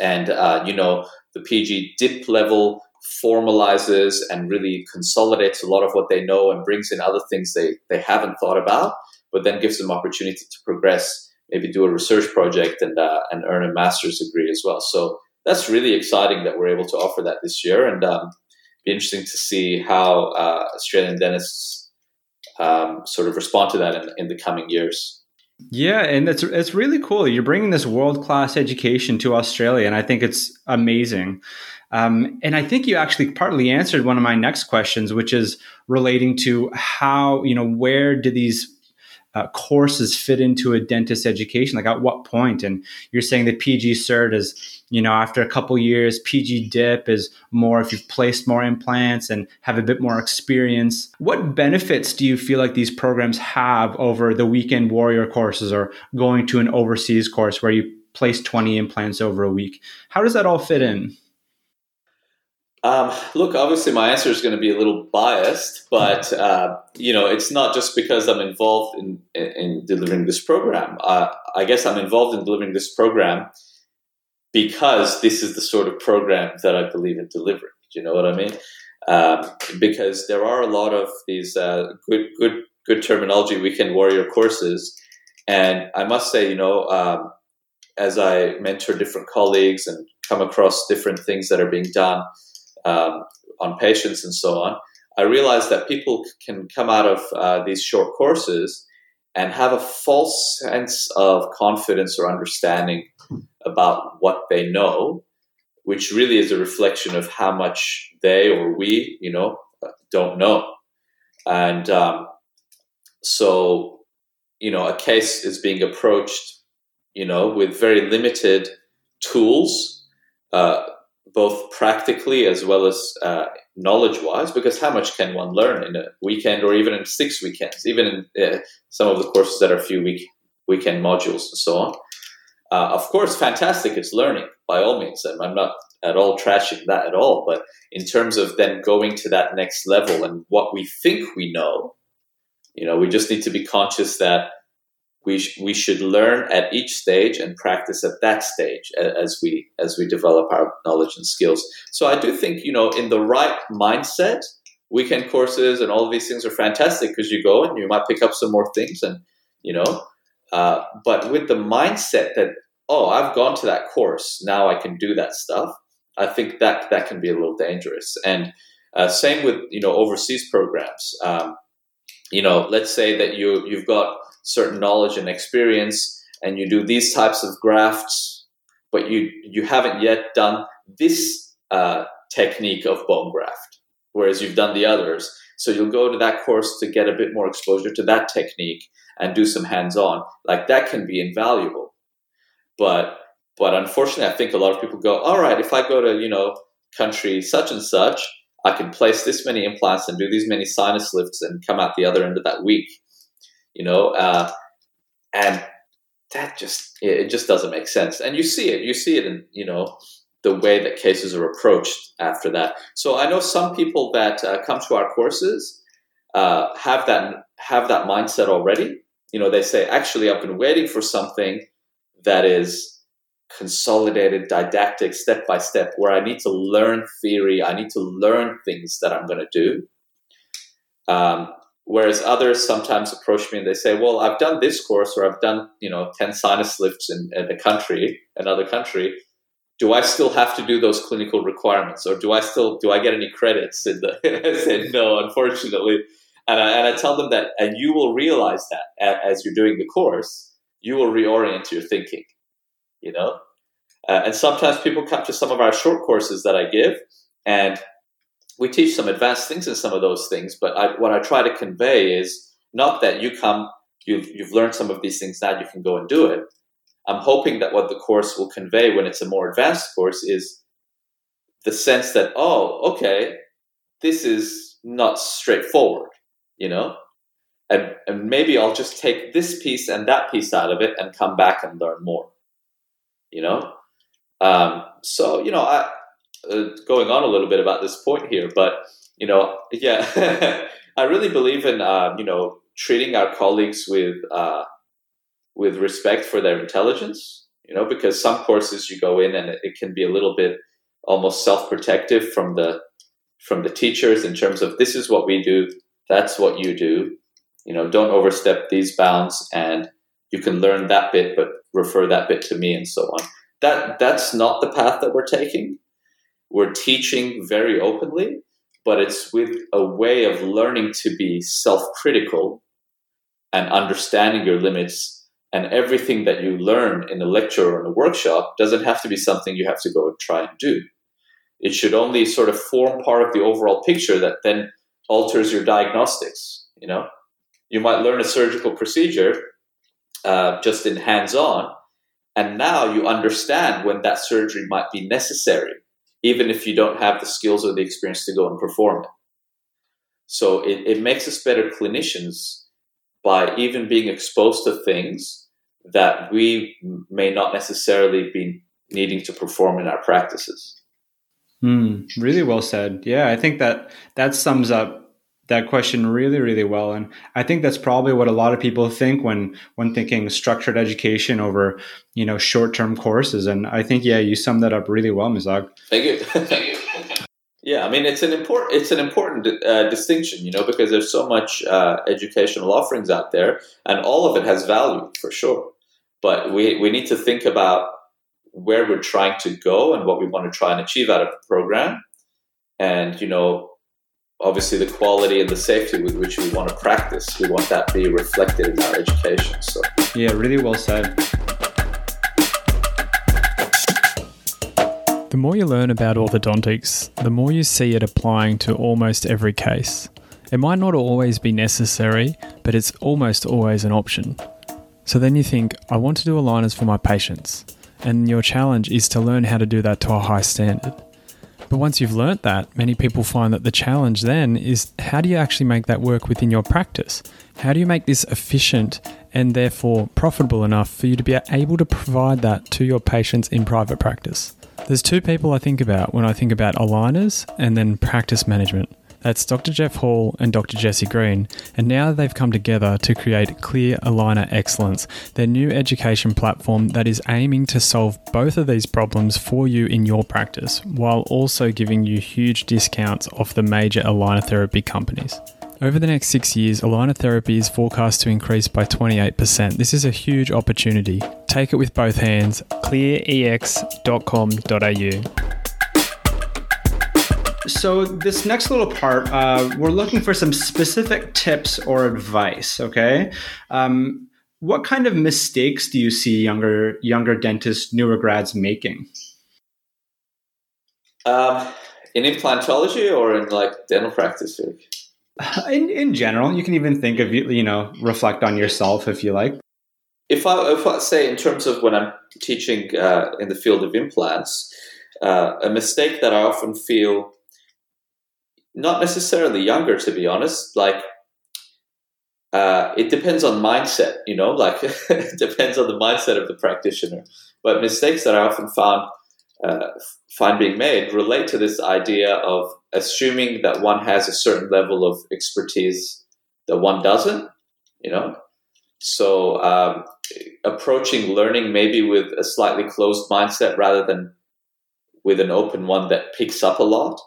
and uh, you know the PG dip level formalizes and really consolidates a lot of what they know and brings in other things they, they haven't thought about, but then gives them opportunity to progress, maybe do a research project and, uh, and earn a master's degree as well. So that's really exciting that we're able to offer that this year. And, um, be interesting to see how uh, Australian dentists um, sort of respond to that in, in the coming years. Yeah, and it's it's really cool. You're bringing this world class education to Australia, and I think it's amazing. Um, and I think you actually partly answered one of my next questions, which is relating to how you know where do these uh, courses fit into a dentist education? Like at what point? And you're saying that PG cert is, you know, after a couple years, PG dip is more if you've placed more implants and have a bit more experience. What benefits do you feel like these programs have over the weekend warrior courses or going to an overseas course where you place 20 implants over a week? How does that all fit in? Um, look, obviously, my answer is going to be a little biased, but uh, you know, it's not just because I'm involved in in, in delivering this program. Uh, I guess I'm involved in delivering this program because this is the sort of program that I believe in delivering. Do you know what I mean? Um, because there are a lot of these uh, good, good, good terminology weekend warrior courses, and I must say, you know, um, as I mentor different colleagues and come across different things that are being done um, on patients and so on, I realized that people can come out of uh, these short courses and have a false sense of confidence or understanding about what they know, which really is a reflection of how much they or we, you know, don't know. And um, so, you know, a case is being approached, you know, with very limited tools. Uh, both practically as well as uh, knowledge wise because how much can one learn in a weekend or even in six weekends even in uh, some of the courses that are few week weekend modules and so on? Uh, of course fantastic is learning by all means. And i'm not at all trashing that at all but in terms of then going to that next level and what we think we know you know we just need to be conscious that we, sh- we should learn at each stage and practice at that stage as we as we develop our knowledge and skills. So I do think you know in the right mindset, weekend courses and all these things are fantastic because you go and you might pick up some more things and you know, uh, but with the mindset that oh I've gone to that course now I can do that stuff. I think that that can be a little dangerous. And uh, same with you know overseas programs. Um, you know, let's say that you you've got certain knowledge and experience and you do these types of grafts, but you you haven't yet done this uh, technique of bone graft, whereas you've done the others. So you'll go to that course to get a bit more exposure to that technique and do some hands-on. Like that can be invaluable. But but unfortunately, I think a lot of people go, all right, if I go to you know country such and such, I can place this many implants and do these many sinus lifts and come out the other end of that week you know, uh, and that just it just doesn't make sense. And you see it, you see it in you know the way that cases are approached after that. So I know some people that uh, come to our courses uh, have that have that mindset already. You know, they say, actually, I've been waiting for something that is consolidated, didactic, step by step, where I need to learn theory, I need to learn things that I'm going to do. Um, Whereas others sometimes approach me and they say, "Well, I've done this course, or I've done you know ten sinus lifts in, in a country, another country. Do I still have to do those clinical requirements, or do I still do I get any credits?" The I said, "No, unfortunately." And I, and I tell them that, and you will realize that as you're doing the course, you will reorient your thinking. You know, uh, and sometimes people come to some of our short courses that I give, and we teach some advanced things in some of those things, but I, what I try to convey is not that you come, you've, you've learned some of these things, now you can go and do it. I'm hoping that what the course will convey when it's a more advanced course is the sense that, oh, okay, this is not straightforward, you know? And, and maybe I'll just take this piece and that piece out of it and come back and learn more, you know? Um, so, you know, I, uh, going on a little bit about this point here, but you know, yeah, I really believe in uh, you know treating our colleagues with uh, with respect for their intelligence. You know, because some courses you go in and it, it can be a little bit almost self-protective from the from the teachers in terms of this is what we do, that's what you do. You know, don't overstep these bounds, and you can learn that bit, but refer that bit to me, and so on. That that's not the path that we're taking we're teaching very openly, but it's with a way of learning to be self-critical and understanding your limits and everything that you learn in a lecture or in a workshop doesn't have to be something you have to go and try and do. It should only sort of form part of the overall picture that then alters your diagnostics. You know, you might learn a surgical procedure uh, just in hands-on, and now you understand when that surgery might be necessary, even if you don't have the skills or the experience to go and perform it. So it, it makes us better clinicians by even being exposed to things that we may not necessarily be needing to perform in our practices. Mm, really well said. Yeah, I think that that sums up that question really really well. And i think that's probably what a lot of people think when when thinking structured education over you know short-term courses. And i think yeah you summed that up really well Misagh. thank you. Thank you. Yeah i mean it's an important it's an important uh, distinction you know because there's so much uh, educational offerings out there and all of it has value for sure. But we, we need to think about where we're trying to go and what we want to try and achieve out of the program. And, you know, obviously the quality and the safety with which we want to practice, we want that to be reflected in our education. So, yeah, really well said. The more you learn about orthodontics, the more you see it applying to almost every case. It might not always be necessary, but it's almost always an option. So then you think, I want to do aligners for my patients. And your challenge is to learn how to do that to a high standard. But once you've learnt that, many people find that the challenge then is how do you actually make that work within your practice? How do you make this efficient and therefore profitable enough for you to be able to provide that to your patients in private practice? There's two people I think about when I think about aligners and then practice management. That's Dr. Jeff Hall and Dr. Jesse Green, and now they've come together to create Clear Aligner Excellence, their new education platform that is aiming to solve both of these problems for you in your practice, while also giving you huge discounts off the major aligner therapy companies. Over the next six years, aligner therapy is forecast to increase by 28%. This is a huge opportunity. Take it with both hands. clearex.com.au. So, this next little part, uh, we're looking for some specific tips or advice. Okay, um, what kind of mistakes do you see younger younger dentists, newer grads making? Um, in implantology or in like dental practice? In in general, you can even think of you know reflect on yourself if you like. If I if I say in terms of when I'm teaching uh, in the field of implants, uh, a mistake that I often feel not necessarily younger, to be honest. Like, uh, it depends on mindset, you know, like it depends on the mindset of the practitioner. But mistakes that I often found uh, find being made relate to this idea of assuming that one has a certain level of expertise that one doesn't, you know. So um, approaching learning maybe with a slightly closed mindset rather than with an open one that picks up a lot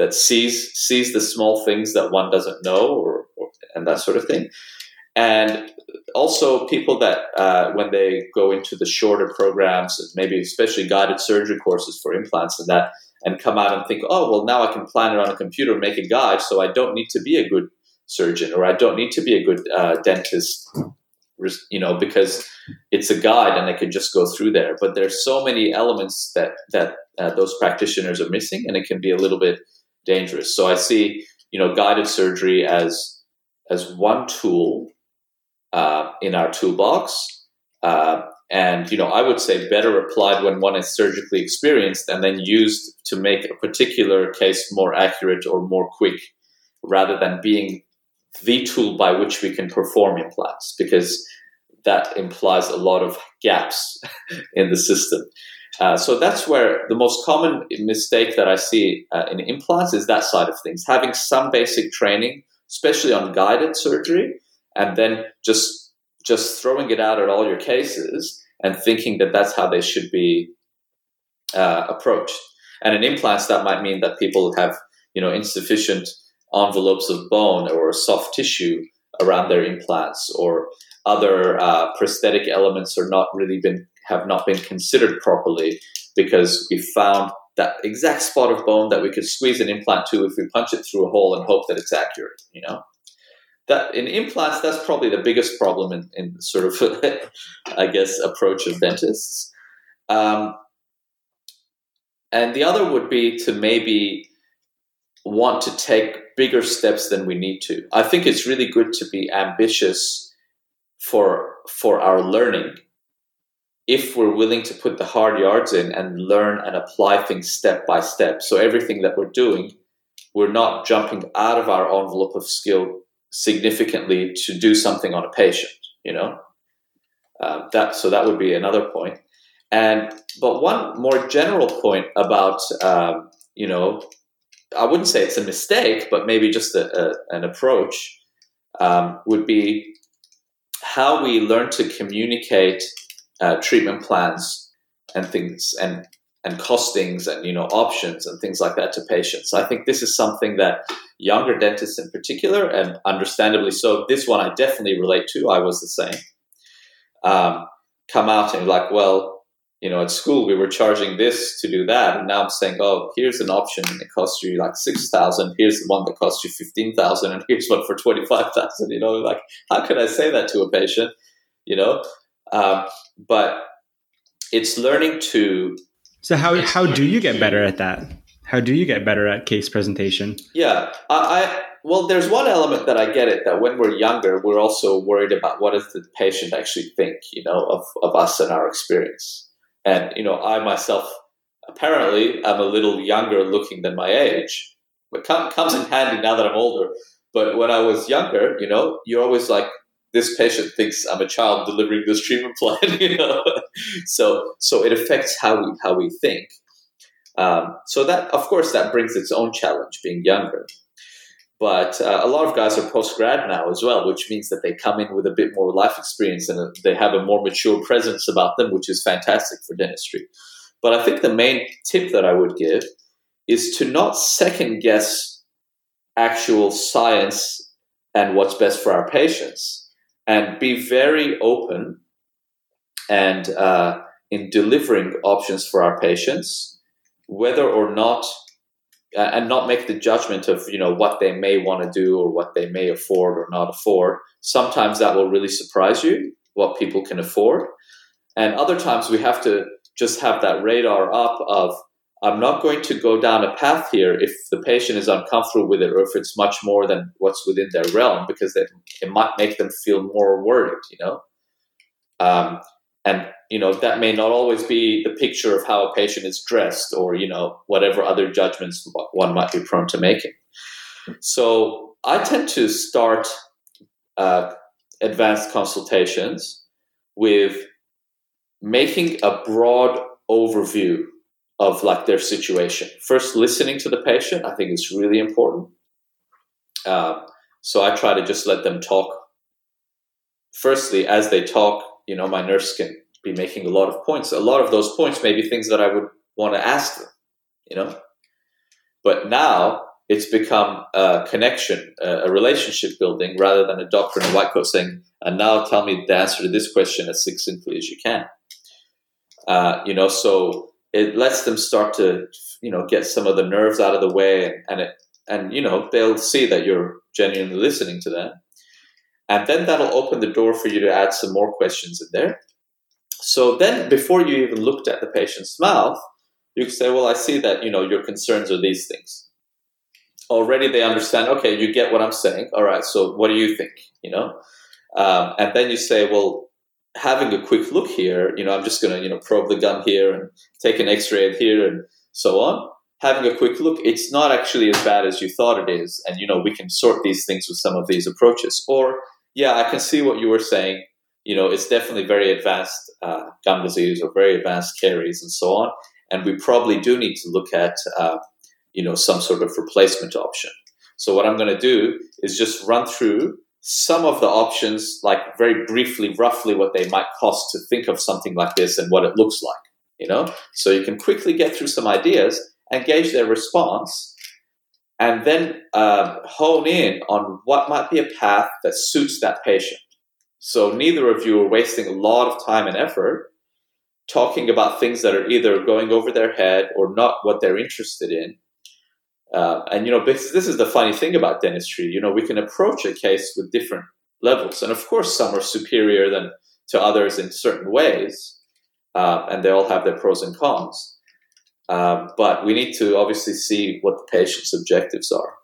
that sees sees the small things that one doesn't know or, or and that sort of thing. And also people that uh, when they go into the shorter programs maybe especially guided surgery courses for implants and that and come out and think oh well now i can plan it on a computer make a guide so i don't need to be a good surgeon or i don't need to be a good uh, dentist you know because it's a guide and i can just go through there. But there's so many elements that that uh, those practitioners are missing and it can be a little bit dangerous. So I see, you know, guided surgery as as one tool uh, in our toolbox, uh, and you know, I would say better applied when one is surgically experienced and then used to make a particular case more accurate or more quick, rather than being the tool by which we can perform implants, because that implies a lot of gaps in the system. Uh, so that's where the most common mistake that I see uh, in implants is that side of things. Having some basic training, especially on guided surgery, and then just just throwing it out at all your cases and thinking that that's how they should be uh, approached. And in implants, that might mean that people have you know insufficient envelopes of bone or soft tissue around their implants, or other uh, prosthetic elements are not really been have not been considered properly because we found that exact spot of bone that we could squeeze an implant to if we punch it through a hole and hope that it's accurate. You know, that in implants, that's probably the biggest problem in, in sort of, I guess, approach of dentists. Um, and the other would be to maybe want to take bigger steps than we need to. I think it's really good to be ambitious for for our learning if we're willing to put the hard yards in and learn and apply things step by step. So everything that we're doing, we're not jumping out of our envelope of skill significantly to do something on a patient. You know, uh, that so that would be another. And but one more general point about um, you know, I wouldn't say it's a mistake, but maybe just a, a, an approach um, would be how we learn to communicate uh, treatment plans and things and and costings and you know options and things like that to patients. I think this is something that younger dentists in particular, and understandably so, this one I definitely relate to. I was the same. Um, come out and like, well, you know, at school we were charging this to do that, and now I'm saying, oh, here's an option and it costs you like six thousand. Here's the one that costs you fifteen thousand, and here's one for twenty five thousand. You know, like how could I say that to a patient? You know, um, but it's learning to. So how how do you get better at that? How do you get better at case presentation? Yeah, I, I well, there's one element that I get it that when we're younger, we're also worried about what does the patient actually think, you know, of, of us and our experience and, you know, I myself apparently I'm a little younger looking than my age. It comes in handy now that I'm older. But when I was younger, you know, you're always like, this patient thinks I'm a child delivering this treatment plan, you know. so so it affects how we how we think. Um, so that of course that brings its own challenge being younger. But uh, a lot of guys are post grad now as well, which means that they come in with a bit more life experience and they have a more mature presence about them, which is fantastic for dentistry. But I think the main tip that I would give is to not second guess actual science and what's best for our patients and be very open and uh, in delivering options for our patients, whether or not uh, and not make the judgment of you know what they may want to do or what they may afford or not afford. Sometimes that will really surprise you what people can afford. And other times we have to just have that radar up of i'm not going to go down a path here if the patient is uncomfortable with it or if it's much more than what's within their realm because it, it might make them feel more worried you know? Um, and you know that may not always be the picture of how a patient is dressed or you know whatever other judgments one might be prone to making. So i tend to start uh, advanced consultations with making a broad overview of like their situation first listening to the patient i think is really important uh, so i try to just let them talk firstly as they talk you know, my nurse can be making a lot of points. A lot of those points may be things that I would want to ask them, you know. But now it's become a connection, a relationship building, rather than a doctor in a white coat saying, "And now tell me the answer to this question as succinctly as you can." Uh, you know, so it lets them start to, you know, get some of the nerves out of the way, and, it, and you know, they'll see that you're genuinely listening to them and then that'll open the door for you to add some more questions in there. So then, before you even looked at the patient's mouth, you can say, "Well, I see that you know your concerns are these things." Already, they understand. Okay, you get what I'm saying. All right. So, what do you think? You know, um, and then you say, "Well, having a quick look here, you know, I'm just going to you know probe the gum here and take an X-ray here and so on." Having a quick look, it's not actually as bad as you thought it is, and you know we can sort these things with some of these approaches. Or yeah, I can see what you were saying. You know, it's definitely very advanced uh, gum disease or very advanced caries and so on. And we probably do need to look at, uh, you know, some sort of replacement option. So what I'm going to do is just run through some of the options, like very briefly, roughly what they might cost to think of something like this and what it looks like. You know, so you can quickly get through some ideas and gauge their response and then um, hone in on what might be a path that suits that patient. So neither of you are wasting a lot of time and effort talking about things that are either going over their head or not what they're interested in. Uh, and you know, this, this is the funny thing about dentistry. You know, we can approach a case with different levels, and of course, some are superior than to others in certain ways, uh, and they all have their pros and cons. Um, but we need to obviously see what the patient's objectives are.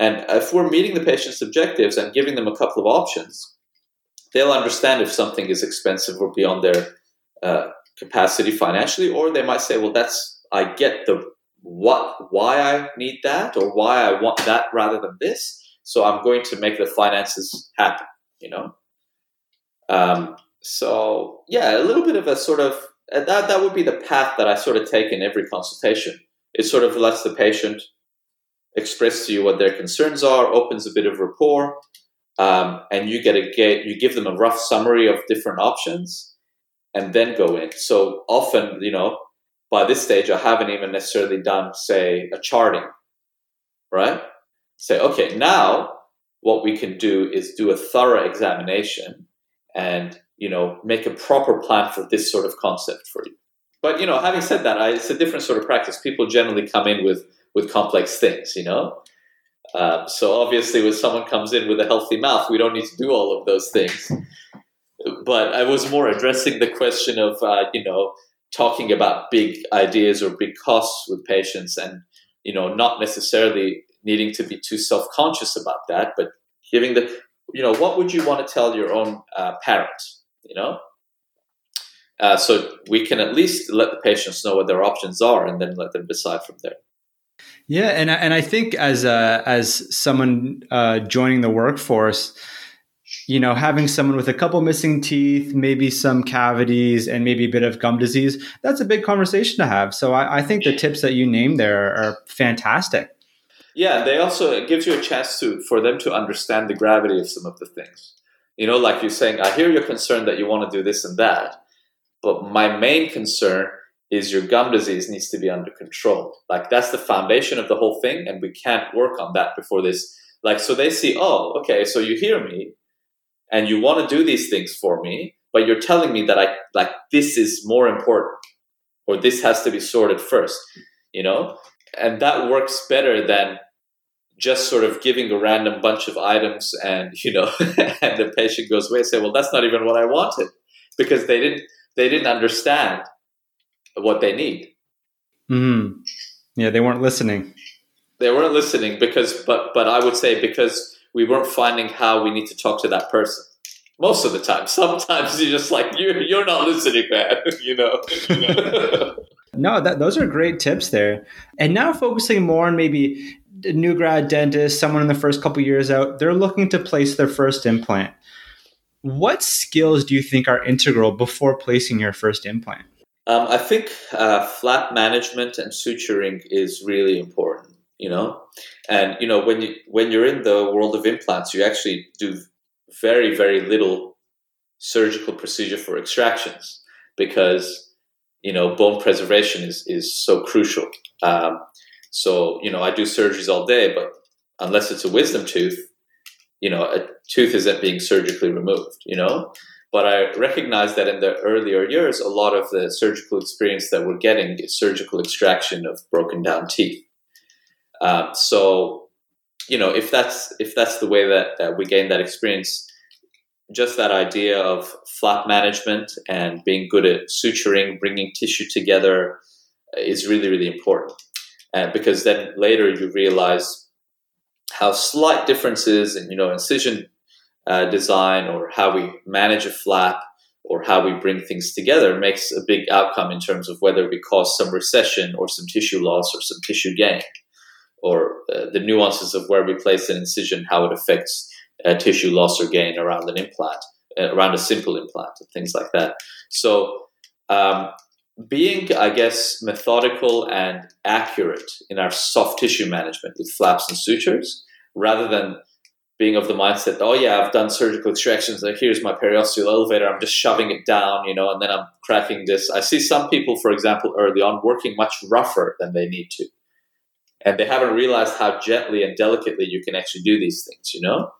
And if we're meeting the patient's objectives and giving them a couple of options, they'll understand if something is expensive or beyond their uh, capacity financially, or they might say, "Well, that's I get the what why I need that or why I want that rather than this, so I'm going to make the finances happen." You know. Um, so yeah, a little bit of a sort of uh, that that would be the path that I sort of take in every consultation. It sort of lets the patient express to you what their concerns are, opens a bit of rapport, um, and you get a get you give them a rough summary of different options, and then go in. So often, you know, by this stage, I haven't even necessarily done, say, a charting, right? Say, okay, now what we can do is do a thorough examination and you know make a proper plan for this sort of concept for you. But you know, having said that, I, it's a different sort of practice. People generally come in with with complex things, you know. Um, so obviously, when someone comes in with a healthy mouth, we don't need to do all of those things. But I was more addressing the question of uh, you know talking about big ideas or big costs with patients, and you know not necessarily needing to be too self conscious about that, but giving the you know what would you want to tell your own uh, parents, you know. Uh, so we can at least let the patients know what their options are, and then let them decide from there. Yeah, and and I think as a, as someone uh, joining the workforce, you know, having someone with a couple missing teeth, maybe some cavities, and maybe a bit of gum disease, that's a big conversation to have. So I, I think the tips that you named there are fantastic. Yeah, they also it gives you a chance to for them to understand the gravity of some of the things. You know, like you're saying, I hear your concern that you want to do this and that, but my main concern is your gum disease needs to be under control. Like that's the foundation of the whole thing, and we can't work on that before this. Like so, they see, oh, okay, so you hear me, and you want to do these things for me, but you're telling me that I like this is more important, or this has to be sorted first, you know, and that works better than just sort of giving a random bunch of items and you know and the patient goes away and say well that's not even what i wanted because they didn't they didn't understand what they need. Mm-hmm. Yeah, they weren't listening. They weren't listening because, but but I would say because we weren't finding how we need to talk to that person. Most of the time, sometimes you're just like you're you're not listening, man. you know. no, that those are great tips there. And now focusing more on maybe new grad dentist, someone in the first couple years out, they're looking to place their first implant. What skills do you think are integral before placing your first implant? Um, I think uh, flap management and suturing is really important. You know, and you know when you when you're in the world of implants, you actually do very very little surgical procedure for extractions because you know bone preservation is is so crucial. Um, so you know I do surgeries all day, but unless it's a wisdom tooth, you know a tooth isn't being surgically removed. You know, but I recognize that in the earlier years, a lot of the surgical experience that we're getting is surgical extraction of broken down teeth. Um, so, you know, if that's if that's the way that, that we gain that experience, just that idea of flap management and being good at suturing, bringing tissue together, is really really important. Uh, because then later you realize how slight differences in you know incision uh, design or how we manage a flap or how we bring things together makes a big outcome in terms of whether we cause some recession or some tissue loss or some tissue gain or uh, the nuances of where we place an incision, how it affects uh, tissue loss or gain around an implant, uh, around a simple implant, and things like that. So, um, being, I guess, methodical and accurate in our soft tissue management with flaps and sutures, rather than being of the mindset, oh yeah, I've done surgical extractions. Like here's my periosteal elevator. I'm just shoving it down, you know, and then I'm cracking this. I see some people, for example, early on working much rougher than they need to, and they haven't realized how gently and delicately you can actually do these things. You know,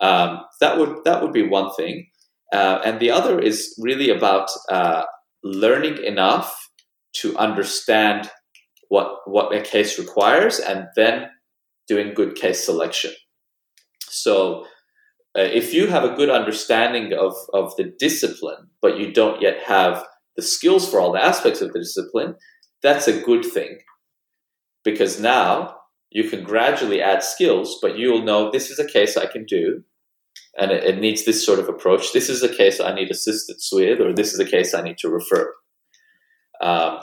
um, that would that would be one thing, uh, and the other is really about uh, learning enough to understand what what a case requires and then doing good case selection. So uh, if you have a good understanding of, of the discipline but you don't yet have the skills for all the aspects of the discipline that's a good thing because now you can gradually add skills but you'll know this is a case i can do and it, it needs this sort of approach this is a case i need assistance with or this is a case i need to refer um,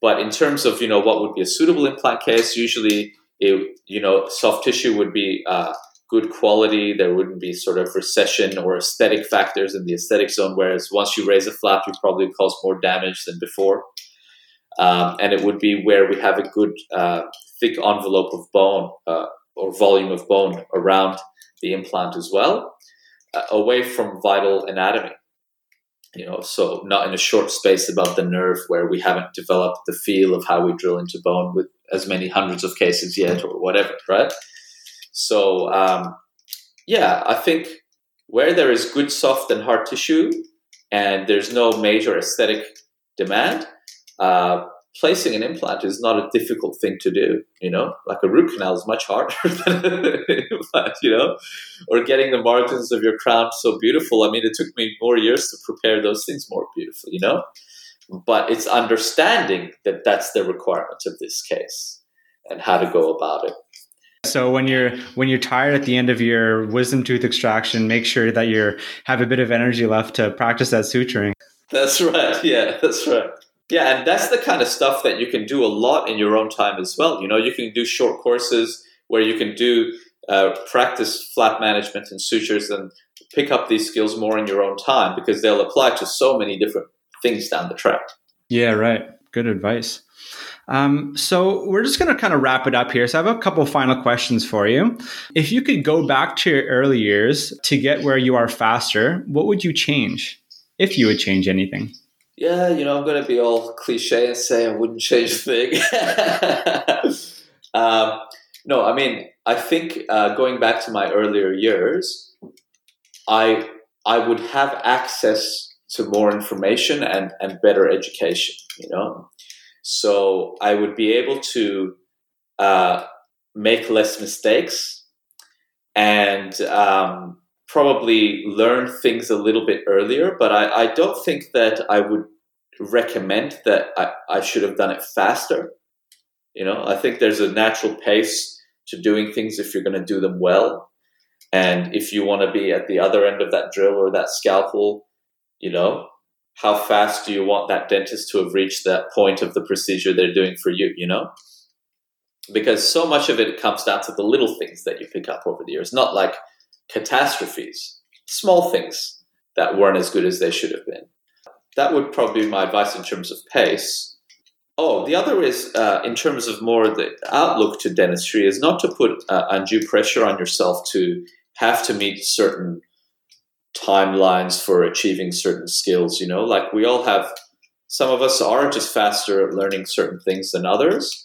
but in terms of you know what would be a suitable implant case, usually it, you know soft tissue would be uh, good quality. There wouldn't be sort of recession or aesthetic factors in the aesthetic zone. Whereas once you raise a flap, you probably cause more damage than before. Um, and it would be where we have a good uh, thick envelope of bone uh, or volume of bone around the implant as well, uh, away from vital anatomy. You know so not in a short space above the nerve where we haven't developed the feel of how we drill into bone with as many hundreds of cases yet or whatever right? So um, yeah i think where there is good soft and hard tissue and there's no major aesthetic demand uh, placing an implant is not a difficult thing to do. You know, like a root canal is much harder than an implant. You know, or getting the margins of your crown so beautiful. I mean, it took me more years to prepare those things more beautifully. You know, but it's understanding that that's the requirement of this case and how to go about it. So when you're when you're tired at the end of your wisdom tooth extraction, make sure that you have a bit of energy left to practice that suturing. That's right. Yeah, that's right. Yeah, and that's the kind of stuff that you can do a lot in your own time as well. You know, you can do short courses where you can do uh, practice flap management and sutures and pick up these skills more in your own time because they'll apply to so many different things down the track. Yeah, right. Good advice. Um, so we're just going to kind of wrap it up here. So I have a couple final questions for you. If you could go back to your early years to get where you are faster, what would you change if you would change anything? Yeah, you know, I'm going to be all cliche and say I wouldn't change a thing. um, no, I mean, I think uh, going back to my earlier years, I I would have access to more information and, and better education, you know? So I would be able to uh, make less mistakes and um, probably learn things a little bit earlier, but I, I don't think that I would recommend that I, I should have done it faster. You know, I think there's a natural pace to doing things if you're going to do them well. And if you want to be at the other end of that drill or that scalpel, you know, how fast do you want that dentist to have reached that point of the procedure they're doing for you, you know? Because so much of it comes down to the little things that you pick up over the years, not like catastrophes, small things that weren't as good as they should have been. That would probably be my advice in terms of pace. Oh, the other is uh, in terms of more the outlook to dentistry is not to put uh, undue pressure on yourself to have to meet certain timelines for achieving certain skills. You know, like we all have, some of us are just faster at learning certain things than others.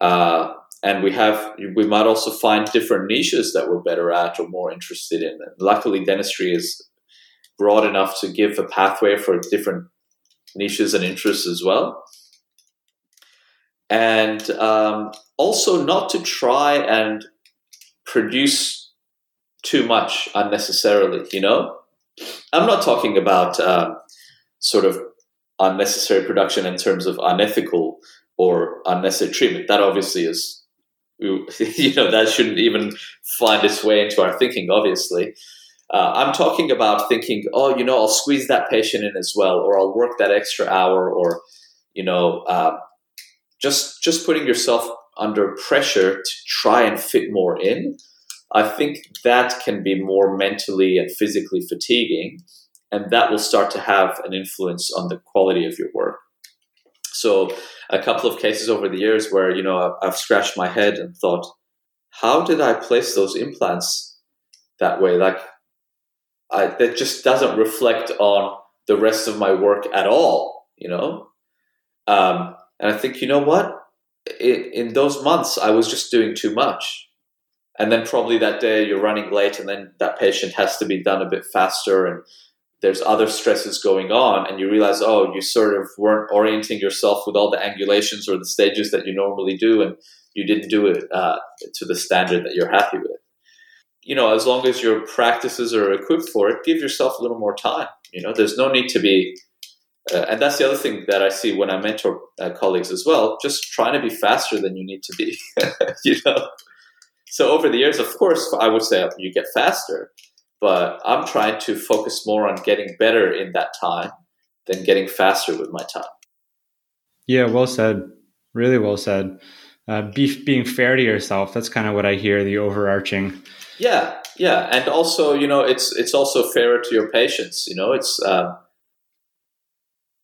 Uh, and we have we might also find different niches that we're better at or more interested in. And luckily, dentistry is broad enough to give a pathway for different niches and interests as well. And um, also, not to try and produce too much unnecessarily. You know, I'm not talking about um, sort of unnecessary production in terms of unethical or unnecessary treatment. That obviously is you know that shouldn't even find its way into our thinking obviously. Uh, i'm talking about thinking oh you know i'll squeeze that patient in as well or i'll work that extra hour or you know uh, just just putting yourself under pressure to try and fit more in i think that can be more mentally and physically fatiguing and that will start to have an influence on the quality of your work so a couple of cases over the years where you know I've, scratched my head and thought, how did I place those implants that way? Like, I, that just doesn't reflect on the rest of my work at all, you know. Um, and I think you know what, in, in those months I was just doing too much, and then probably that day you're running late, and then that patient has to be done a bit faster, and there's other stresses going on and you realize oh you sort of weren't orienting yourself with all the angulations or the stages that you normally do and you didn't do it uh, to the standard that you're happy with. You know as long as your practices are equipped for it give yourself a little more time. You know there's no need to be uh, and that's the other thing that i see when i mentor uh, colleagues as well just trying to be faster than you need to be you know? So over the years of course i would say you get faster but I'm trying to focus more on getting better in that time than getting faster with my time. Yeah, well said. Really well said. Uh, be, being fair to yourself. That's kind of what I hear. The overarching. Yeah, yeah, and also you know it's it's also fairer to your patients. You know, it's um,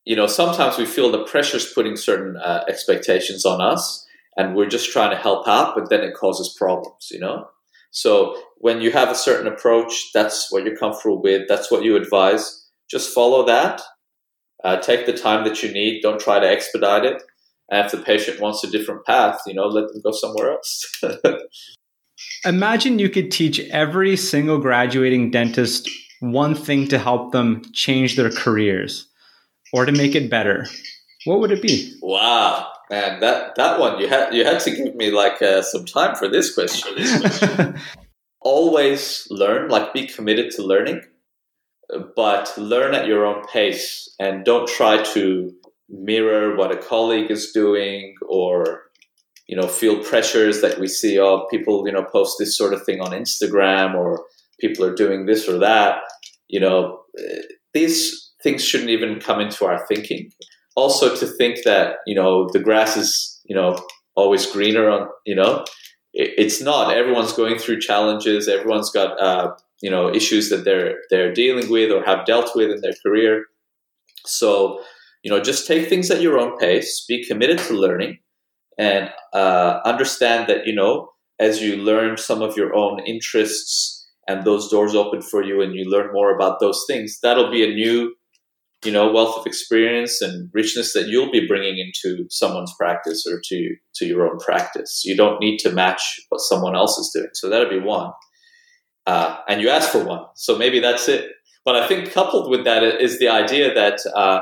you know sometimes we feel the pressure's putting certain uh, expectations on us, and we're just trying to help out, but then it causes problems. You know, so when you have a certain approach, that's what you're comfortable with, that's what you advise, just follow that. Uh, take the time that you need. Don't try to expedite it. And if the patient wants a different path, you know, let them go somewhere else. Imagine you could teach every single graduating dentist one thing to help them change their careers or to make it better. What would it be? Wow. Man, that that one you had you had to give me like uh, some time for this question. Always learn, like be committed to learning, but learn at your own pace and don't try to mirror what a colleague is doing or you know feel pressures that we see of oh, people you know post this sort of thing on Instagram or people are doing this or that. You know eh, these things shouldn't even come into our thinking also to think that you know the grass is you know always greener on you know it, it's not. Everyone's going through challenges. Everyone's got uh, you know issues that they're they're dealing with or have dealt with in their career. So you know just take things at your own pace. Be committed to learning and uh, understand that you know as you learn some of your own interests and those doors open for you and you learn more about those things that'll be a new you know wealth of experience and richness that you'll be bringing into someone's practice or to to your own practice. You don't need to match what someone else is doing. So that'll be one. Uh, and you ask for one. So maybe that's it. But i think coupled with that is the idea that uh,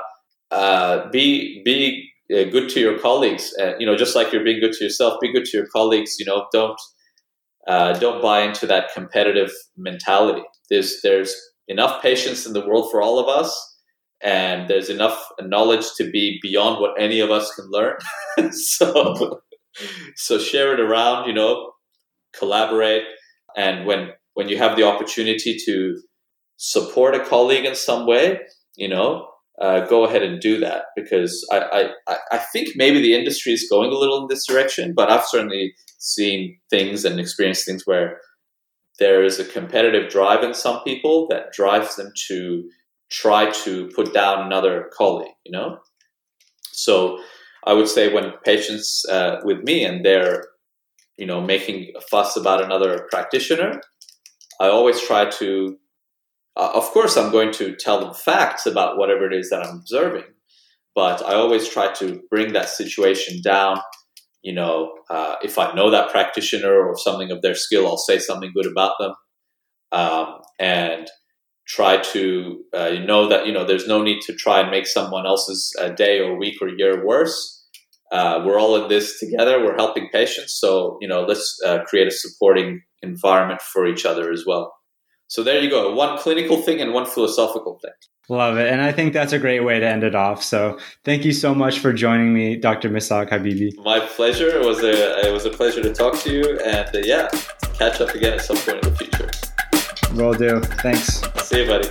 uh, be be uh, good to your colleagues. Uh, you know just like you're being good to yourself be good to your colleagues. You know don't uh, don't buy into that competitive mentality. There's there's enough patients in the world for all of us and there's enough knowledge to be beyond what any of us can learn. so, so share it around. You know, collaborate, and when when you have the opportunity to support a colleague in some way, you know, uh, go ahead and do that because I, I, I think maybe the industry is going a little in this direction, but I've certainly seen things and experienced things where there is a competitive drive in some people that drives them to try to put down another colleague, you know? So I would say when patients uh, with me and they're, you know, making a fuss about another practitioner, I always try to, uh, of course, I'm going to tell them facts about whatever it is that I'm observing, but I always try to bring that situation down. You know, uh, if I know that practitioner or something of their skill, I'll say something good about them. Um, and try to uh, know that you know there's no need to try and make someone else's uh, day or week or year worse. Uh, we're all in this together. We're helping patients, so you know let's uh, create a supporting environment for each other as well. So there you go, one clinical thing and one philosophical thing. Love it, and I think that's a great way to end it off. So thank you so much for joining me, Dr. Misagh Habibi. My pleasure. It was a it was a pleasure to talk to you, and uh, yeah, catch up again at some point in the future. Will do. Thanks. See you, buddy.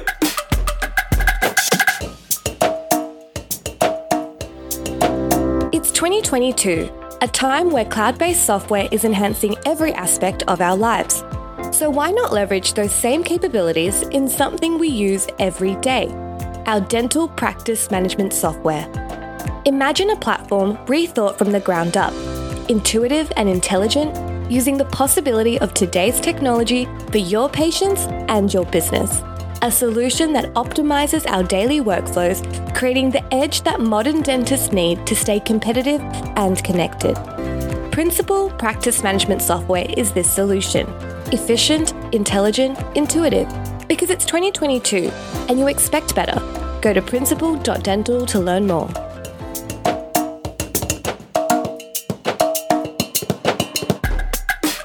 It's 2022, a time where cloud based software is enhancing every aspect of our lives. So, why not leverage those same capabilities in something we use every day? Our dental practice management software. Imagine a platform rethought from the ground up, intuitive and intelligent using the possibility of today's technology for your patients and your business. A solution that optimizes our daily workflows, creating the edge that modern dentists need to stay competitive and connected. Principal Practice Management Software is this solution efficient, intelligent, intuitive Because it's 2022 and you expect better. Go to principal.dental to learn more.